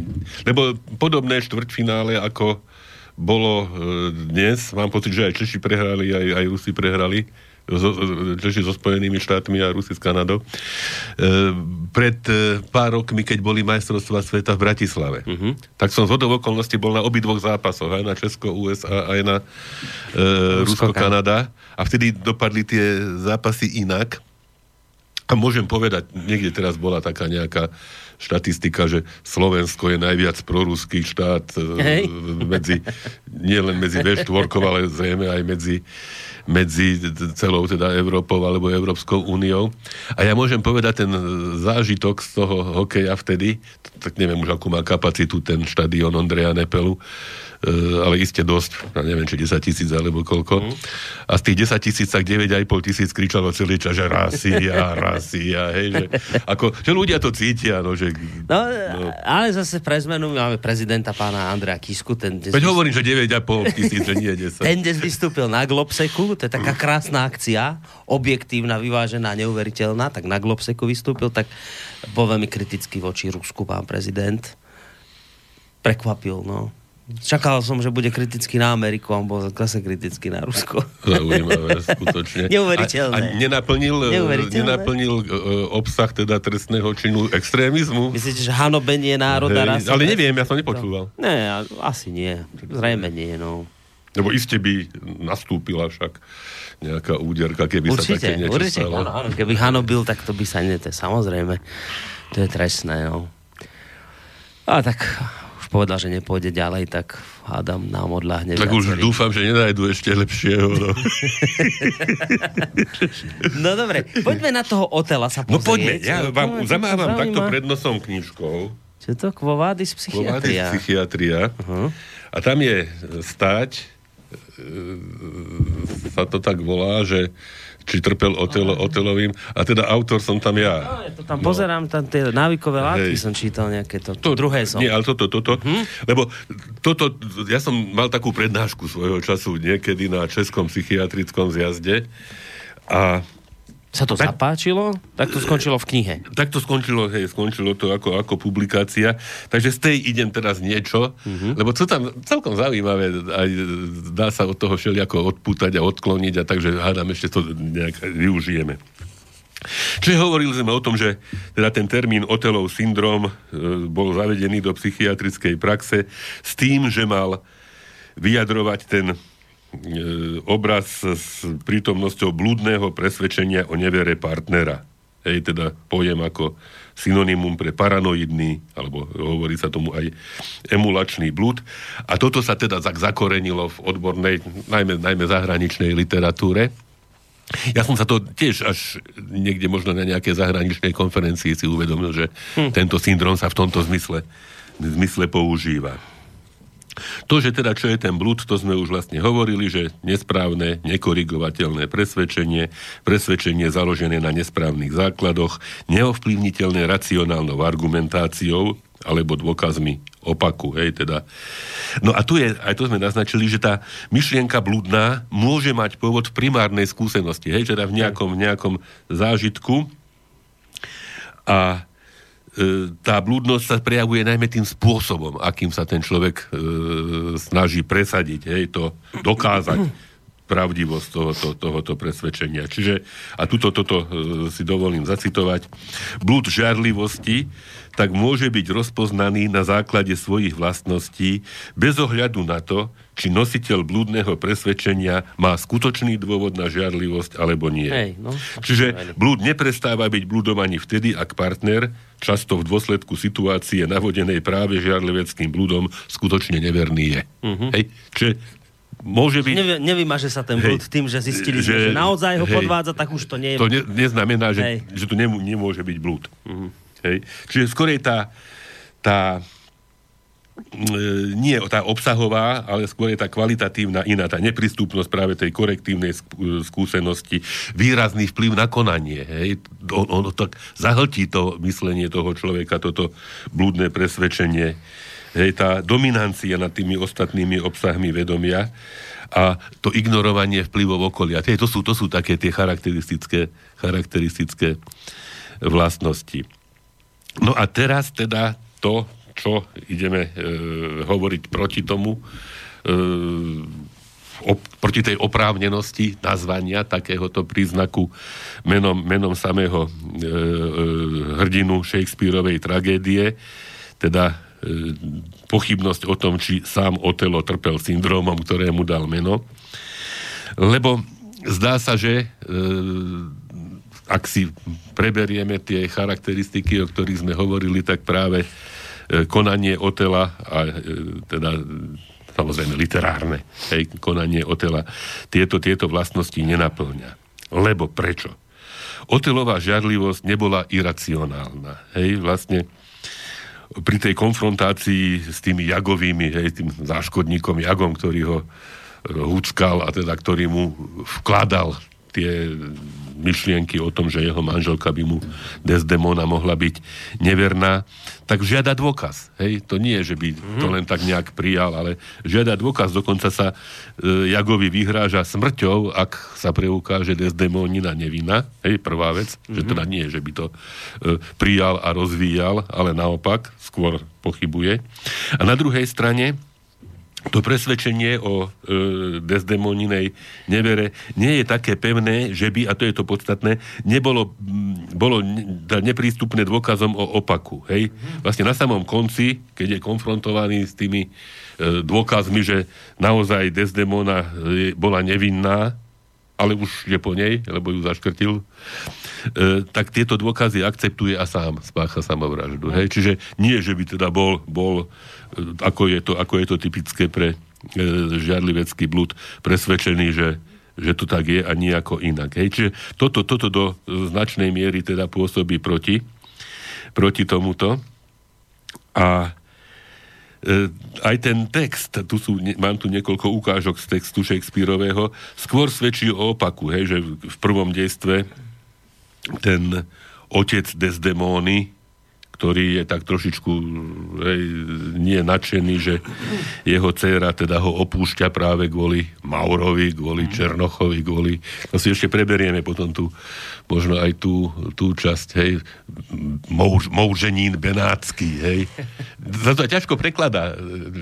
lebo podobné štvrťfinále, ako bolo e, dnes, mám pocit, že aj Češi prehrali, aj, aj Rusi prehrali, so, Češi so Spojenými štátmi a Rusi s Kanadou. E, pred e, pár rokmi, keď boli majstrovstvá sveta v Bratislave, uh-huh. tak som z okolností bol na obidvoch zápasoch, aj na Česko, USA, aj na e, Rusko, Rusko, Kanada. A vtedy dopadli tie zápasy inak. A môžem povedať, niekde teraz bola taká nejaká štatistika, že Slovensko je najviac proruský štát e, Hej. medzi, nie len medzi V4, ale zrejme aj medzi, medzi celou teda Európou alebo Európskou úniou. A ja môžem povedať ten zážitok z toho hokeja vtedy, tak neviem už, akú má kapacitu ten štadión Ondreja Nepelu, ale iste dosť, ja neviem, či 10 tisíc alebo koľko. Mhm. A z tých 10 tisíc tak 9,5 tisíc kričalo celý čas, že rasia, rasia, hej, že, ako, že ľudia to cítia, no, že... No, ale zase pre zmenu my máme prezidenta pána Andrea Kisku, ten dnes, Veď hovorím, že 9,5 tisíc, že nie 10. ten dnes vystúpil na Globseku, to je taká krásna akcia, objektívna, vyvážená, neuveriteľná, tak na Globseku vystúpil, tak bol veľmi kritický voči Rusku pán prezident. Prekvapil, no. Čakal som, že bude kritický na Ameriku, on bol zase kritický na Rusko. Zaujímavé, skutočne. Neuveriteľné. A, a nenaplnil, Neuveriteľné. nenaplnil uh, obsah teda trestného činu extrémizmu? Myslíte, že hanobenie národa Hej, raz... ale neviem, ja som nepočúval. Ne, a- asi nie. Zrejme nie, no. Lebo iste by nastúpila však nejaká úderka, keby sa Určite, také niečo určite. stalo. Áno, áno. Keby hanobil, tak to by sa je samozrejme. To je trestné, no. A tak povedal, že nepôjde ďalej, tak hádam nám odľahne. Tak už dúfam, že nenajdu ešte lepšieho. No, No dobre, poďme na toho Otela sa no pozrieť. poďme, ja No, vám ma zamávam takto pred nosom knižkou. Čo to? Kvovádis psychiatria. psychiatria. Uh-huh. A tam je stáť, e, sa to tak volá, že či trpel otelo, otelovým. A teda autor som tam ja. No, ja to tam pozerám, tam tie návykové látky Hej. som čítal nejaké to, to druhé som. Nie, ale toto, toto. Uh-huh. Lebo toto, ja som mal takú prednášku svojho času niekedy na Českom psychiatrickom zjazde a Sa to Tak- zapáčilo? Tak to skončilo v knihe. tak to skončilo, hej, skončilo to ako, ako publikácia. Takže z tej idem teraz niečo, uh-huh. lebo co tam celkom zaujímavé, aj dá sa od toho všelijako odpútať a odkloniť a takže hádam, ešte to nejak využijeme. Čiže hovorili sme o tom, že teda ten termín Otelov syndrom e, bol zavedený do psychiatrickej praxe s tým, že mal vyjadrovať ten obraz s prítomnosťou blúdneho presvedčenia o nevere partnera. Hej, teda pojem ako synonymum pre paranoidný, alebo hovorí sa tomu aj emulačný blúd. A toto sa teda tak zakorenilo v odbornej, najmä, najmä zahraničnej literatúre. Ja som sa to tiež až niekde možno na nejakej zahraničnej konferencii si uvedomil, že hm. tento syndrom sa v tomto zmysle, zmysle používa. To, že teda čo je ten blúd, to sme už vlastne hovorili, že nesprávne, nekorigovateľné presvedčenie, presvedčenie založené na nesprávnych základoch, neovplyvniteľné racionálnou argumentáciou alebo dôkazmi opaku, hej, teda. No a tu je, aj to sme naznačili, že tá myšlienka blúdna môže mať pôvod v primárnej skúsenosti, hej, teda v nejakom, nejakom zážitku a tá blúdnosť sa prejavuje najmä tým spôsobom, akým sa ten človek e, snaží presadiť, hej, to dokázať pravdivosť tohoto, tohoto presvedčenia. Čiže, a tuto toto e, si dovolím zacitovať, blúd žiarlivosti tak môže byť rozpoznaný na základe svojich vlastností bez ohľadu na to, či nositeľ blúdneho presvedčenia má skutočný dôvod na žiarlivosť alebo nie. Hej, no. Čiže blúd neprestáva byť blúdom ani vtedy, ak partner, často v dôsledku situácie navodenej práve žiarliveckým blúdom, skutočne neverný je. Uh-huh. Hej? Čiže môže byť... Nevy, nevymaže sa ten blúd Hej. tým, že zistili Že- že naozaj ho hej. podvádza, tak už to nie je... To ne, neznamená, že, Hej. že tu nemô, nemôže byť blúd. Uh-huh. Hej. Čiže skorej tá, tá nie tá obsahová, ale skôr je tá kvalitatívna iná, tá neprístupnosť práve tej korektívnej sk- e, skúsenosti, výrazný vplyv na konanie. Hej. On, on tak zahltí to myslenie toho človeka, toto blúdne presvedčenie. Hej, tá dominancia nad tými ostatnými obsahmi vedomia a to ignorovanie vplyvov okolia. Hej, to, sú, to sú také tie charakteristické, charakteristické vlastnosti. No a teraz teda to, čo ideme e, hovoriť proti tomu, e, op, proti tej oprávnenosti nazvania takéhoto príznaku menom, menom samého e, e, hrdinu Shakespeareovej tragédie, teda e, pochybnosť o tom, či sám Otelo trpel syndrómom, ktorému dal meno. Lebo zdá sa, že e, ak si preberieme tie charakteristiky, o ktorých sme hovorili, tak práve konanie Otela a e, teda samozrejme literárne hej, konanie Otela tieto, tieto vlastnosti nenaplňa. Lebo prečo? Otelová žiarlivosť nebola iracionálna. Hej, vlastne pri tej konfrontácii s tými jagovými, hej, tým záškodníkom Jagom, ktorý ho húckal a teda ktorý mu vkladal tie myšlienky o tom, že jeho manželka by mu Desdemona mohla byť neverná, tak žiada dôkaz. Hej? To nie je, že by to len tak nejak prijal, ale žiada dôkaz. Dokonca sa e, Jagovi vyhráža smrťou, ak sa preukáže Desdemonina nevina. Hej, prvá vec. Mm-hmm. Že teda nie, že by to e, prijal a rozvíjal, ale naopak, skôr pochybuje. A na druhej strane to presvedčenie o e, Desdemoninej nevere nie je také pevné, že by, a to je to podstatné, nebolo bolo neprístupné dôkazom o opaku. Hej? Vlastne na samom konci, keď je konfrontovaný s tými e, dôkazmi, že naozaj Desdemona e, bola nevinná, ale už je po nej, lebo ju zaškrtil, e, tak tieto dôkazy akceptuje a sám spácha samovraždu. Hej? Čiže nie, že by teda bol, bol ako je to, ako je to typické pre e, žiarlivecký blud, presvedčený, že že to tak je a nejako inak. Hej. Čiže toto, toto do značnej miery teda pôsobí proti, proti tomuto. A e, aj ten text, tu sú, mám tu niekoľko ukážok z textu Shakespeareového, skôr svedčí o opaku, hej, že v prvom dejstve ten otec Desdemóny ktorý je tak trošičku hej, nie nadšený, že jeho dcéra teda ho opúšťa práve kvôli Maurovi, kvôli Černochovi, kvôli... To si ešte preberieme potom tu možno aj tú, tú časť, hej, mouž, mouženín benátsky, hej. Za to ťažko prekladá.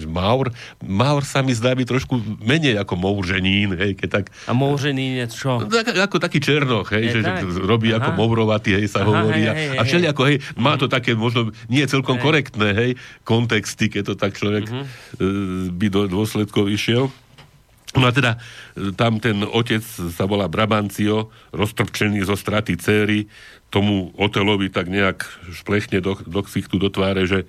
Maur, Maur sa mi zdá byť trošku menej ako mouženín, hej, keď tak... A mouženín je čo? Tak, ako taký černoch, hej, je že, že robí Aha. ako mourovatý, hej, sa Aha, hovorí. Hej, hej, a všeli ako, hej, má to také možno nie celkom hej. korektné, hej, kontexty, keď to tak človek uh-huh. by do dôsledkov išiel. No a teda e, tam ten otec sa volá Brabancio, roztrpčený zo straty céry, tomu Otelovi tak nejak šplechne do, do ksichtu, do tváre, že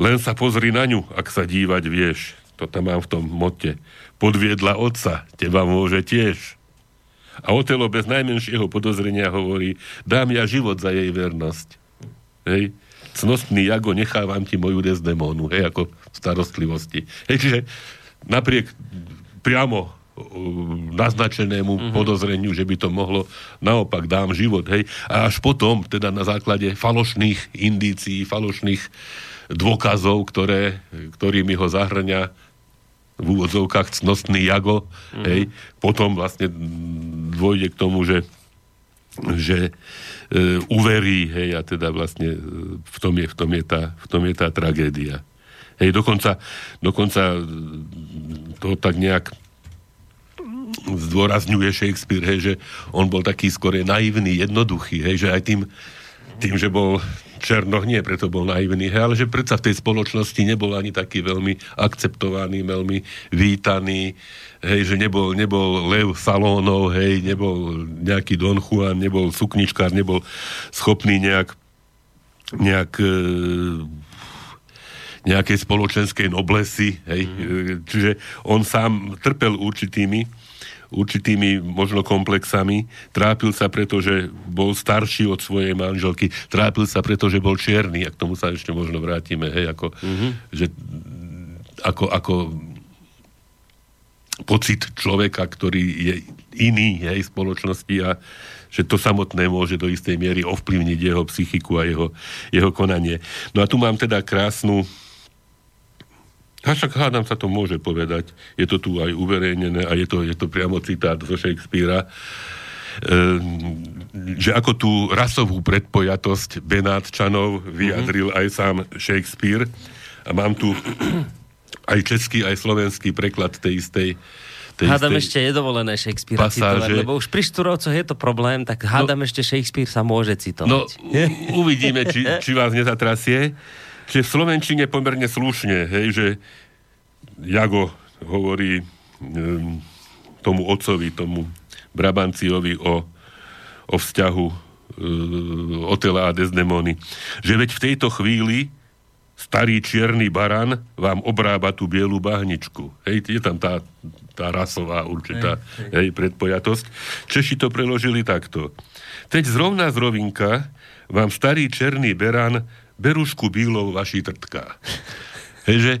len sa pozri na ňu, ak sa dívať vieš. To tam mám v tom mote. Podviedla otca, teba môže tiež. A Otelo bez najmenšieho podozrenia hovorí, dám ja život za jej vernosť. Hej? Cnostný Jago, nechávam ti moju Desdemonu, hej, ako starostlivosti. Hej, čiže napriek priamo naznačenému mm-hmm. podozreniu, že by to mohlo naopak dám život, hej. A až potom, teda na základe falošných indícií, falošných dôkazov, ktoré, ktorými ho zahrňa v úvodzovkách cnostný jago, mm-hmm. hej, potom vlastne dôjde k tomu, že že e, uverí, hej, a teda vlastne v tom je, v tom je, tá, v tom je tá tragédia. Hej, dokonca, dokonca to tak nejak zdôrazňuje Shakespeare, hej, že on bol taký skôr naivný, jednoduchý, hej, že aj tým, tým, že bol Černoch, nie preto bol naivný, hej, ale že predsa v tej spoločnosti nebol ani taký veľmi akceptovaný, veľmi vítaný, hej, že nebol, nebol Lev Salónov, hej, nebol nejaký Don Juan, nebol sukničkár, nebol schopný nejak nejak e, nejakej spoločenskej noblesy, hej, mm. čiže on sám trpel určitými určitými možno komplexami. Trápil sa preto, že bol starší od svojej manželky. Trápil sa preto, že bol čierny. A k tomu sa ešte možno vrátime. Hej, ako, mm-hmm. že ako, ako pocit človeka, ktorý je iný hej, spoločnosti a že to samotné môže do istej miery ovplyvniť jeho psychiku a jeho, jeho konanie. No a tu mám teda krásnu a však hádam sa to môže povedať. Je to tu aj uverejnené a je to, je to priamo citát zo Shakespearea. Ehm, že ako tú rasovú predpojatosť Benátčanov vyjadril mm-hmm. aj sám Shakespeare. A mám tu aj český, aj slovenský preklad tej istej tej Hádam ešte je dovolené Shakespearea pasáže. citovať, lebo už pri Štúrovcoch je to problém, tak hádam no, ešte Shakespeare sa môže citovať. No, uvidíme, či, či vás nezatrasie. Že v Slovenčine pomerne slušne, hej, že Jago hovorí um, tomu otcovi, tomu Brabanciovi o, o vzťahu uh, Otela a Desdemony. Že veď v tejto chvíli starý čierny baran vám obrába tú bielu bahničku. Hej, je tam tá, tá rasová určitá hej, hej, predpojatosť. Češi to preložili takto. Teď zrovna z rovinka vám starý černý beran berušku bílou vaší trtká. Hej,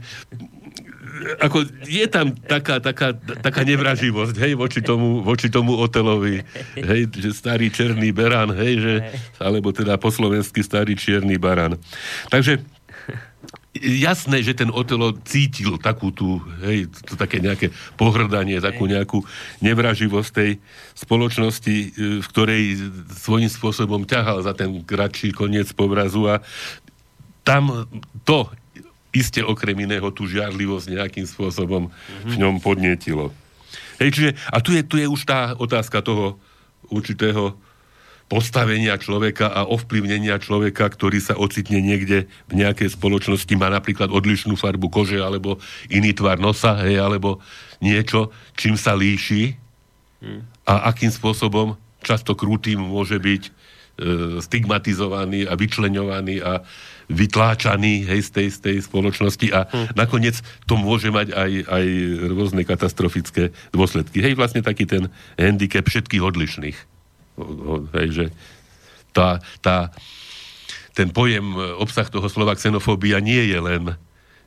ako je tam taká, taká, taká nevraživosť, hej, voči tomu, voči tomu Otelovi, hej, že starý černý beran, hej, že, alebo teda po slovensky starý čierny baran. Takže jasné, že ten Otelo cítil takú tú, hej, to také nejaké pohrdanie, takú nejakú nevraživosť tej spoločnosti, e, v ktorej svojím spôsobom ťahal za ten kratší koniec povrazu a tam to iste okrem iného tú žiarlivosť nejakým spôsobom v ňom podnietilo. Hej, čiže, a tu je, tu je už tá otázka toho určitého postavenia človeka a ovplyvnenia človeka, ktorý sa ocitne niekde v nejakej spoločnosti, má napríklad odlišnú farbu kože, alebo iný tvar nosa, hej, alebo niečo, čím sa líši a akým spôsobom často krutým môže byť e, stigmatizovaný a vyčleňovaný a vytláčaný hej, z, tej, z tej spoločnosti a hmm. nakoniec to môže mať aj, aj rôzne katastrofické dôsledky. Hej, vlastne taký ten handicap všetkých odlišných. Hej, že tá, tá, ten pojem, obsah toho slova xenofóbia nie je len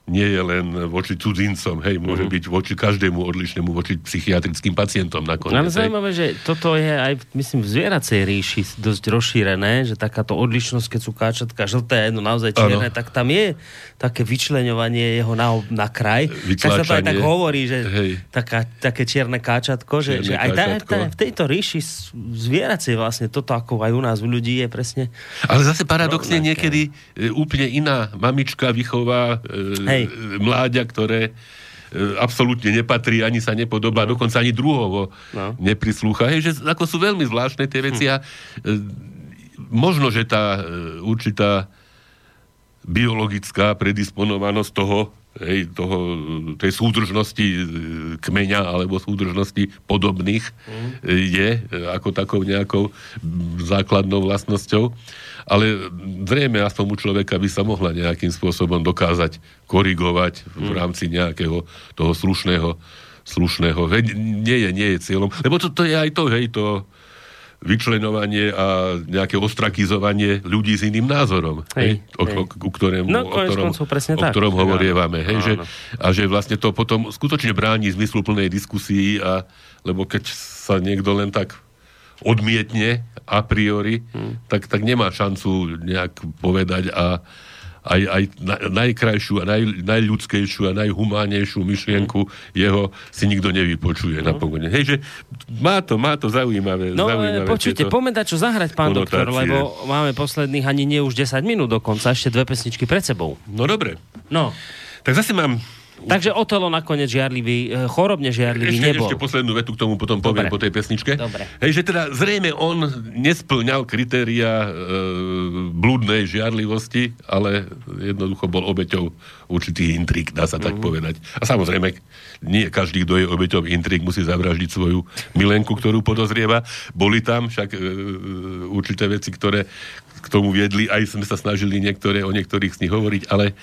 nie je len voči cudzincom, hej, môže mm-hmm. byť voči každému odlišnému, voči psychiatrickým pacientom nakoniec. Ale zaujímavé, že toto je aj, myslím, v zvieracej ríši dosť rozšírené, že takáto odlišnosť, keď sú káčatka žlté, no naozaj čierne, ano. tak tam je také vyčleňovanie jeho na, na kraj. Tak sa to aj tak hovorí, že taká, také čierne káčatko, že, že aj, tá, tá, v tejto ríši zvieracej vlastne toto, ako aj u nás u ľudí je presne... Ale zase paradoxne rovnaké. niekedy e, úplne iná mamička vychová e, Hej. Mláďa, ktoré e, absolútne nepatrí, ani sa nepodobá, no. dokonca ani druhovo no. neprislúcha. Hej, že ako sú veľmi zvláštne tie veci hm. a e, možno, že tá e, určitá biologická predisponovanosť toho, hej, toho, tej súdržnosti kmeňa alebo súdržnosti podobných mm. je ako takou nejakou základnou vlastnosťou ale zrejme aspoň u človeka by sa mohla nejakým spôsobom dokázať korigovať v hmm. rámci nejakého toho slušného, slušného, nie je, nie je cieľom, lebo to, to je aj to, hej, to vyčlenovanie a nejaké ostrakizovanie ľudí s iným názorom, hej, hej, o, hej. O, o, ktorému, no, o ktorom, presne o ktorom tak. hovorievame, hej, že, a že vlastne to potom skutočne bráni zmysluplnej diskusii, a, lebo keď sa niekto len tak odmietne a priori, hmm. tak, tak nemá šancu nejak povedať a aj, aj na, najkrajšiu a naj, najľudskejšiu a najhumánnejšiu myšlienku jeho si nikto nevypočuje no. napokon. Hej, že má to, má to zaujímavé. No zaujímavé počujte, poďme čo zahrať, pán konotácie. doktor, lebo máme posledných ani nie už 10 minút dokonca, ešte dve pesničky pred sebou. No dobre. No. Tak zase mám Takže Otelo nakoniec žiarlivý, e, chorobne žiarlivý ešte, nebol. Ešte poslednú vetu k tomu potom Dobre. poviem po tej pesničke. Dobre. Hej, že teda zrejme on nesplňal kritéria e, blúdnej žiarlivosti, ale jednoducho bol obeťou určitých intrík, dá sa tak mhm. povedať. A samozrejme, nie každý, kto je obeťou intrík, musí zavraždiť svoju milenku, ktorú podozrieva. Boli tam však e, určité veci, ktoré k tomu viedli, aj sme sa snažili niektoré, o niektorých z nich hovoriť, ale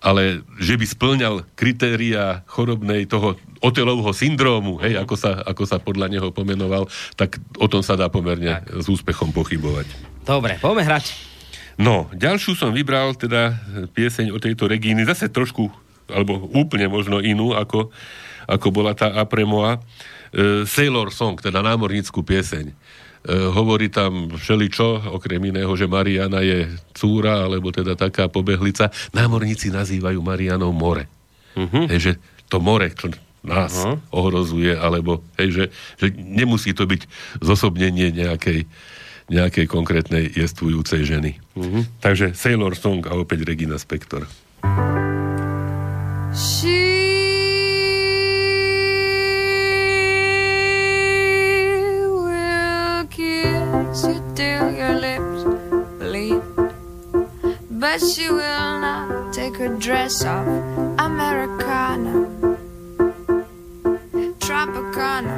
ale že by splňal kritéria chorobnej toho otelovho syndrómu, hej, ako sa, ako sa podľa neho pomenoval, tak o tom sa dá pomerne tak. s úspechom pochybovať. Dobre, poďme hrať. No, ďalšiu som vybral teda pieseň o tejto Regíny, zase trošku alebo úplne možno inú, ako, ako bola tá Apremoa. E, Sailor Song, teda námorníckú pieseň. E, hovorí tam všeličo, okrem iného, že Mariana je cúra, alebo teda taká pobehlica. Námorníci nazývajú Marianou more. Uh-huh. Hej, že to more, čo nás uh-huh. ohrozuje, alebo hej, že, že nemusí to byť zosobnenie nejakej, nejakej konkrétnej jestvujúcej ženy. Uh-huh. Takže Sailor Song a opäť Regina Spektor. She she will not take her dress off. Americana, Tropicana.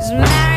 Cause my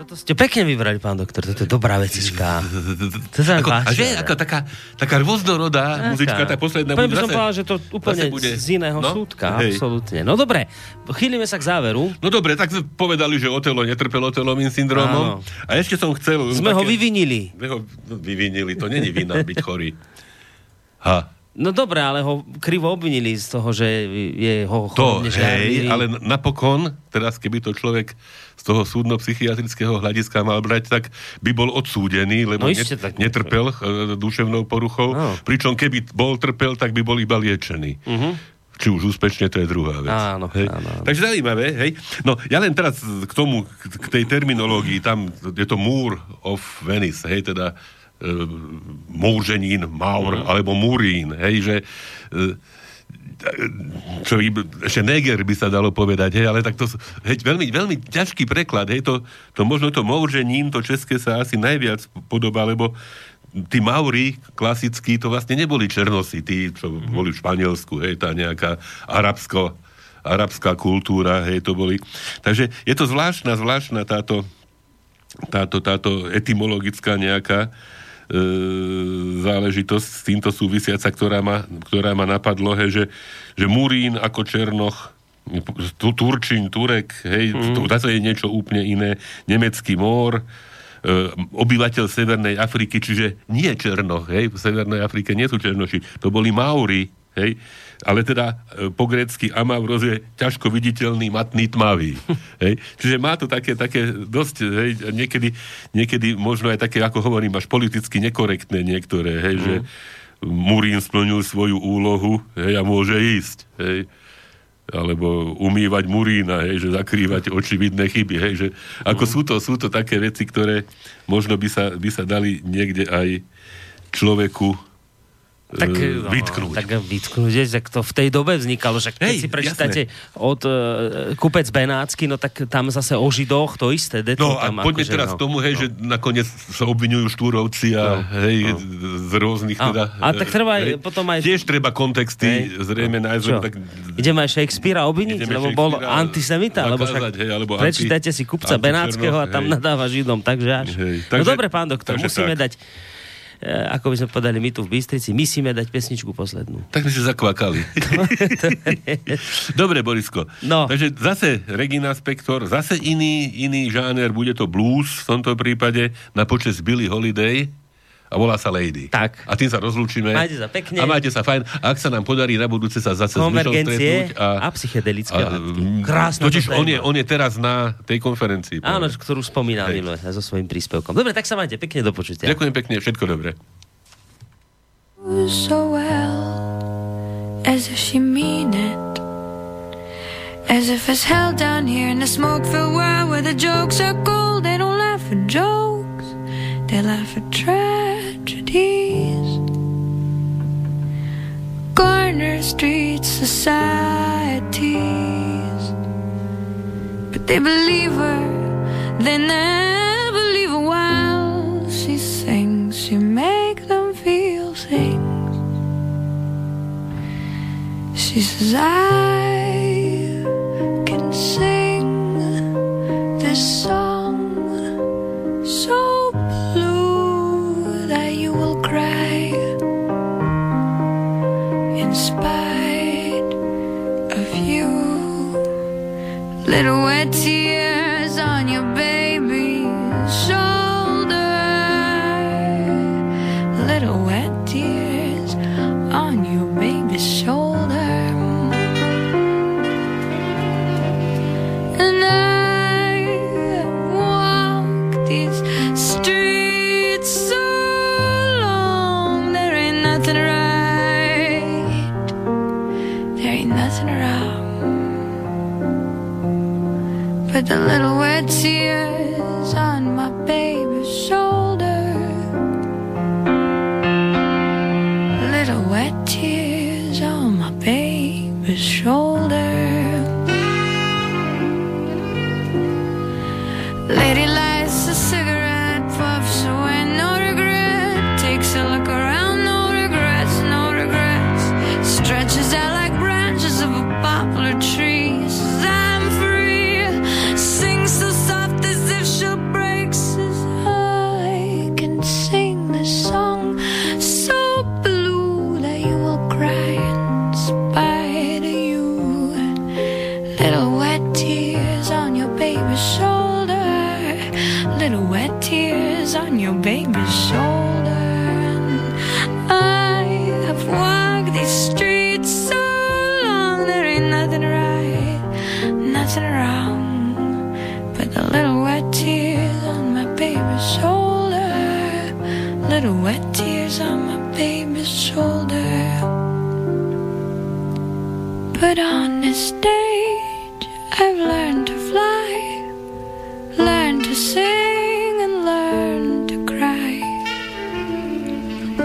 Toto ste pekne vybrali, pán doktor, toto je dobrá vecička. To sa Ako, a páči. že ako taká, taká rôznorodá muzička, tá posledná Úplne by som povedal, že to úplne bude- z iného no, súdka, hej. absolútne. No dobre, chýlime sa k záveru. No dobre, tak sme povedali, že Otelo netrpel Otelovým syndromom. Áno. A ešte som chcel... Sme ho vyvinili. Sme ho vyvinili, to není vina byť chorý. Ha. No dobre, ale ho krivo obvinili z toho, že je ho To, chorobne hej, žiarlivý. ale napokon, teraz keby to človek z toho súdno-psychiatrického hľadiska mal brať, tak by bol odsúdený, lebo No iste tak netrpel e, duševnou poruchou. No. Pričom keby bol trpel, tak by bol iba liečený. Uh-huh. Či už úspešne, to je druhá vec. Áno, hej. áno, áno. Takže zaujímavé, hej. No, ja len teraz k tomu, k k tej terminológii, tam je to Moor of Venice, hej, teda e, Mourženín, Maur, Mhm. alebo Murín, hej, že e, čo by, ešte Neger by sa dalo povedať, hej, ale tak to hej, veľmi, veľmi ťažký preklad, hej, to, to možno to Mourženín, to české sa asi najviac podobá, lebo tí Mauri klasickí, to vlastne neboli Černosi, tí, čo Mhm. boli v Španielsku, hej, tá nejaká arabsko, arabská kultúra, hej, to boli. Takže je to zvláštna, zvláštna táto, táto, táto etymologická nejaká e, záležitosť s týmto súvisiaca, ktorá ma, ktorá ma napadlo, hej, že, že Murín ako Černoch, tu, Turčín, Turek, hej, mm. to, to je niečo úplne iné, nemecký mór, e, obyvateľ Severnej Afriky, čiže nie Černoch, hej, v Severnej Afrike nie sú Černoši, to boli Mauri, hej, ale teda e, po grécky amauros je ťažko viditeľný, matný, tmavý. Hej. Čiže má to také, také dosť, hej, niekedy, niekedy možno aj také, ako hovorím, až politicky nekorektné niektoré, hej, mm. že Murín splnil svoju úlohu hej, a môže ísť. Hej alebo umývať murína, hej, že zakrývať očividné chyby, hej, že ako mm. sú, to, sú to také veci, ktoré možno by sa, by sa dali niekde aj človeku tak, uh, vytknúť. No, tak vytknúť, tak to v tej dobe vznikalo, že keď Hej, si prečítate jasné. od uh, Kupec Benácky, no tak tam zase o Židoch to isté. No a tam poďme ako, teraz no, tomu, hej, no. že nakoniec sa obvinujú štúrovci a no, hej, no. z rôznych a, teda... A tak treba hej, potom aj... Tiež treba kontexty hej, zrejme nájsť. Tak... Ideme aj Shakespearea obviniť, lebo bol antisemita, lebo však hej, alebo prečítajte si kupca Benáckého a tam nadáva Židom, takže až. No dobre, pán doktor, musíme dať ako by sme povedali my tu v Bystrici, musíme dať pesničku poslednú. Tak sme si zakvakali. Dobre, Borisko. No. Takže zase Regina Spektor, zase iný, iný žáner, bude to blues v tomto prípade na počas Billy Holiday a volá sa Lady. Tak. A tým sa rozlúčime. Majte sa pekne. A majte sa fajn. A ak sa nám podarí na budúce sa zase s stretnúť. A, a psychedelické a, Krásne. Totiž on je, on je teraz na tej konferencii. Áno, ktorú spomínal minule so svojím príspevkom. Dobre, tak sa majte pekne do počutia. Ďakujem pekne, všetko dobré. So well, as if she mean it. As if it's hell down here in the smoke-filled world where the jokes are gold. They don't laugh at jokes, they laugh at tragedies. Corner street societies. But they believe her, they never leave her while she sings. She makes them feel things. She says, I can sing in spite of you. Little wet tears on your baby's with a little wet tea.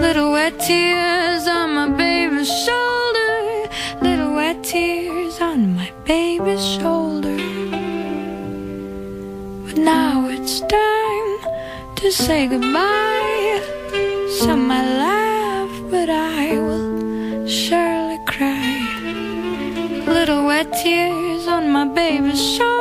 Little wet tears on my baby's shoulder, little wet tears on my baby's shoulder. But now it's time to say goodbye. Some might laugh, but I will surely cry. Little wet tears on my baby's shoulder.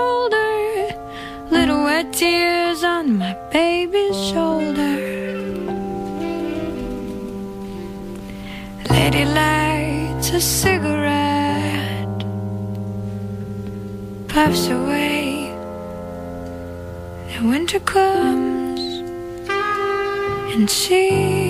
A cigarette, puffs away. The winter comes, and she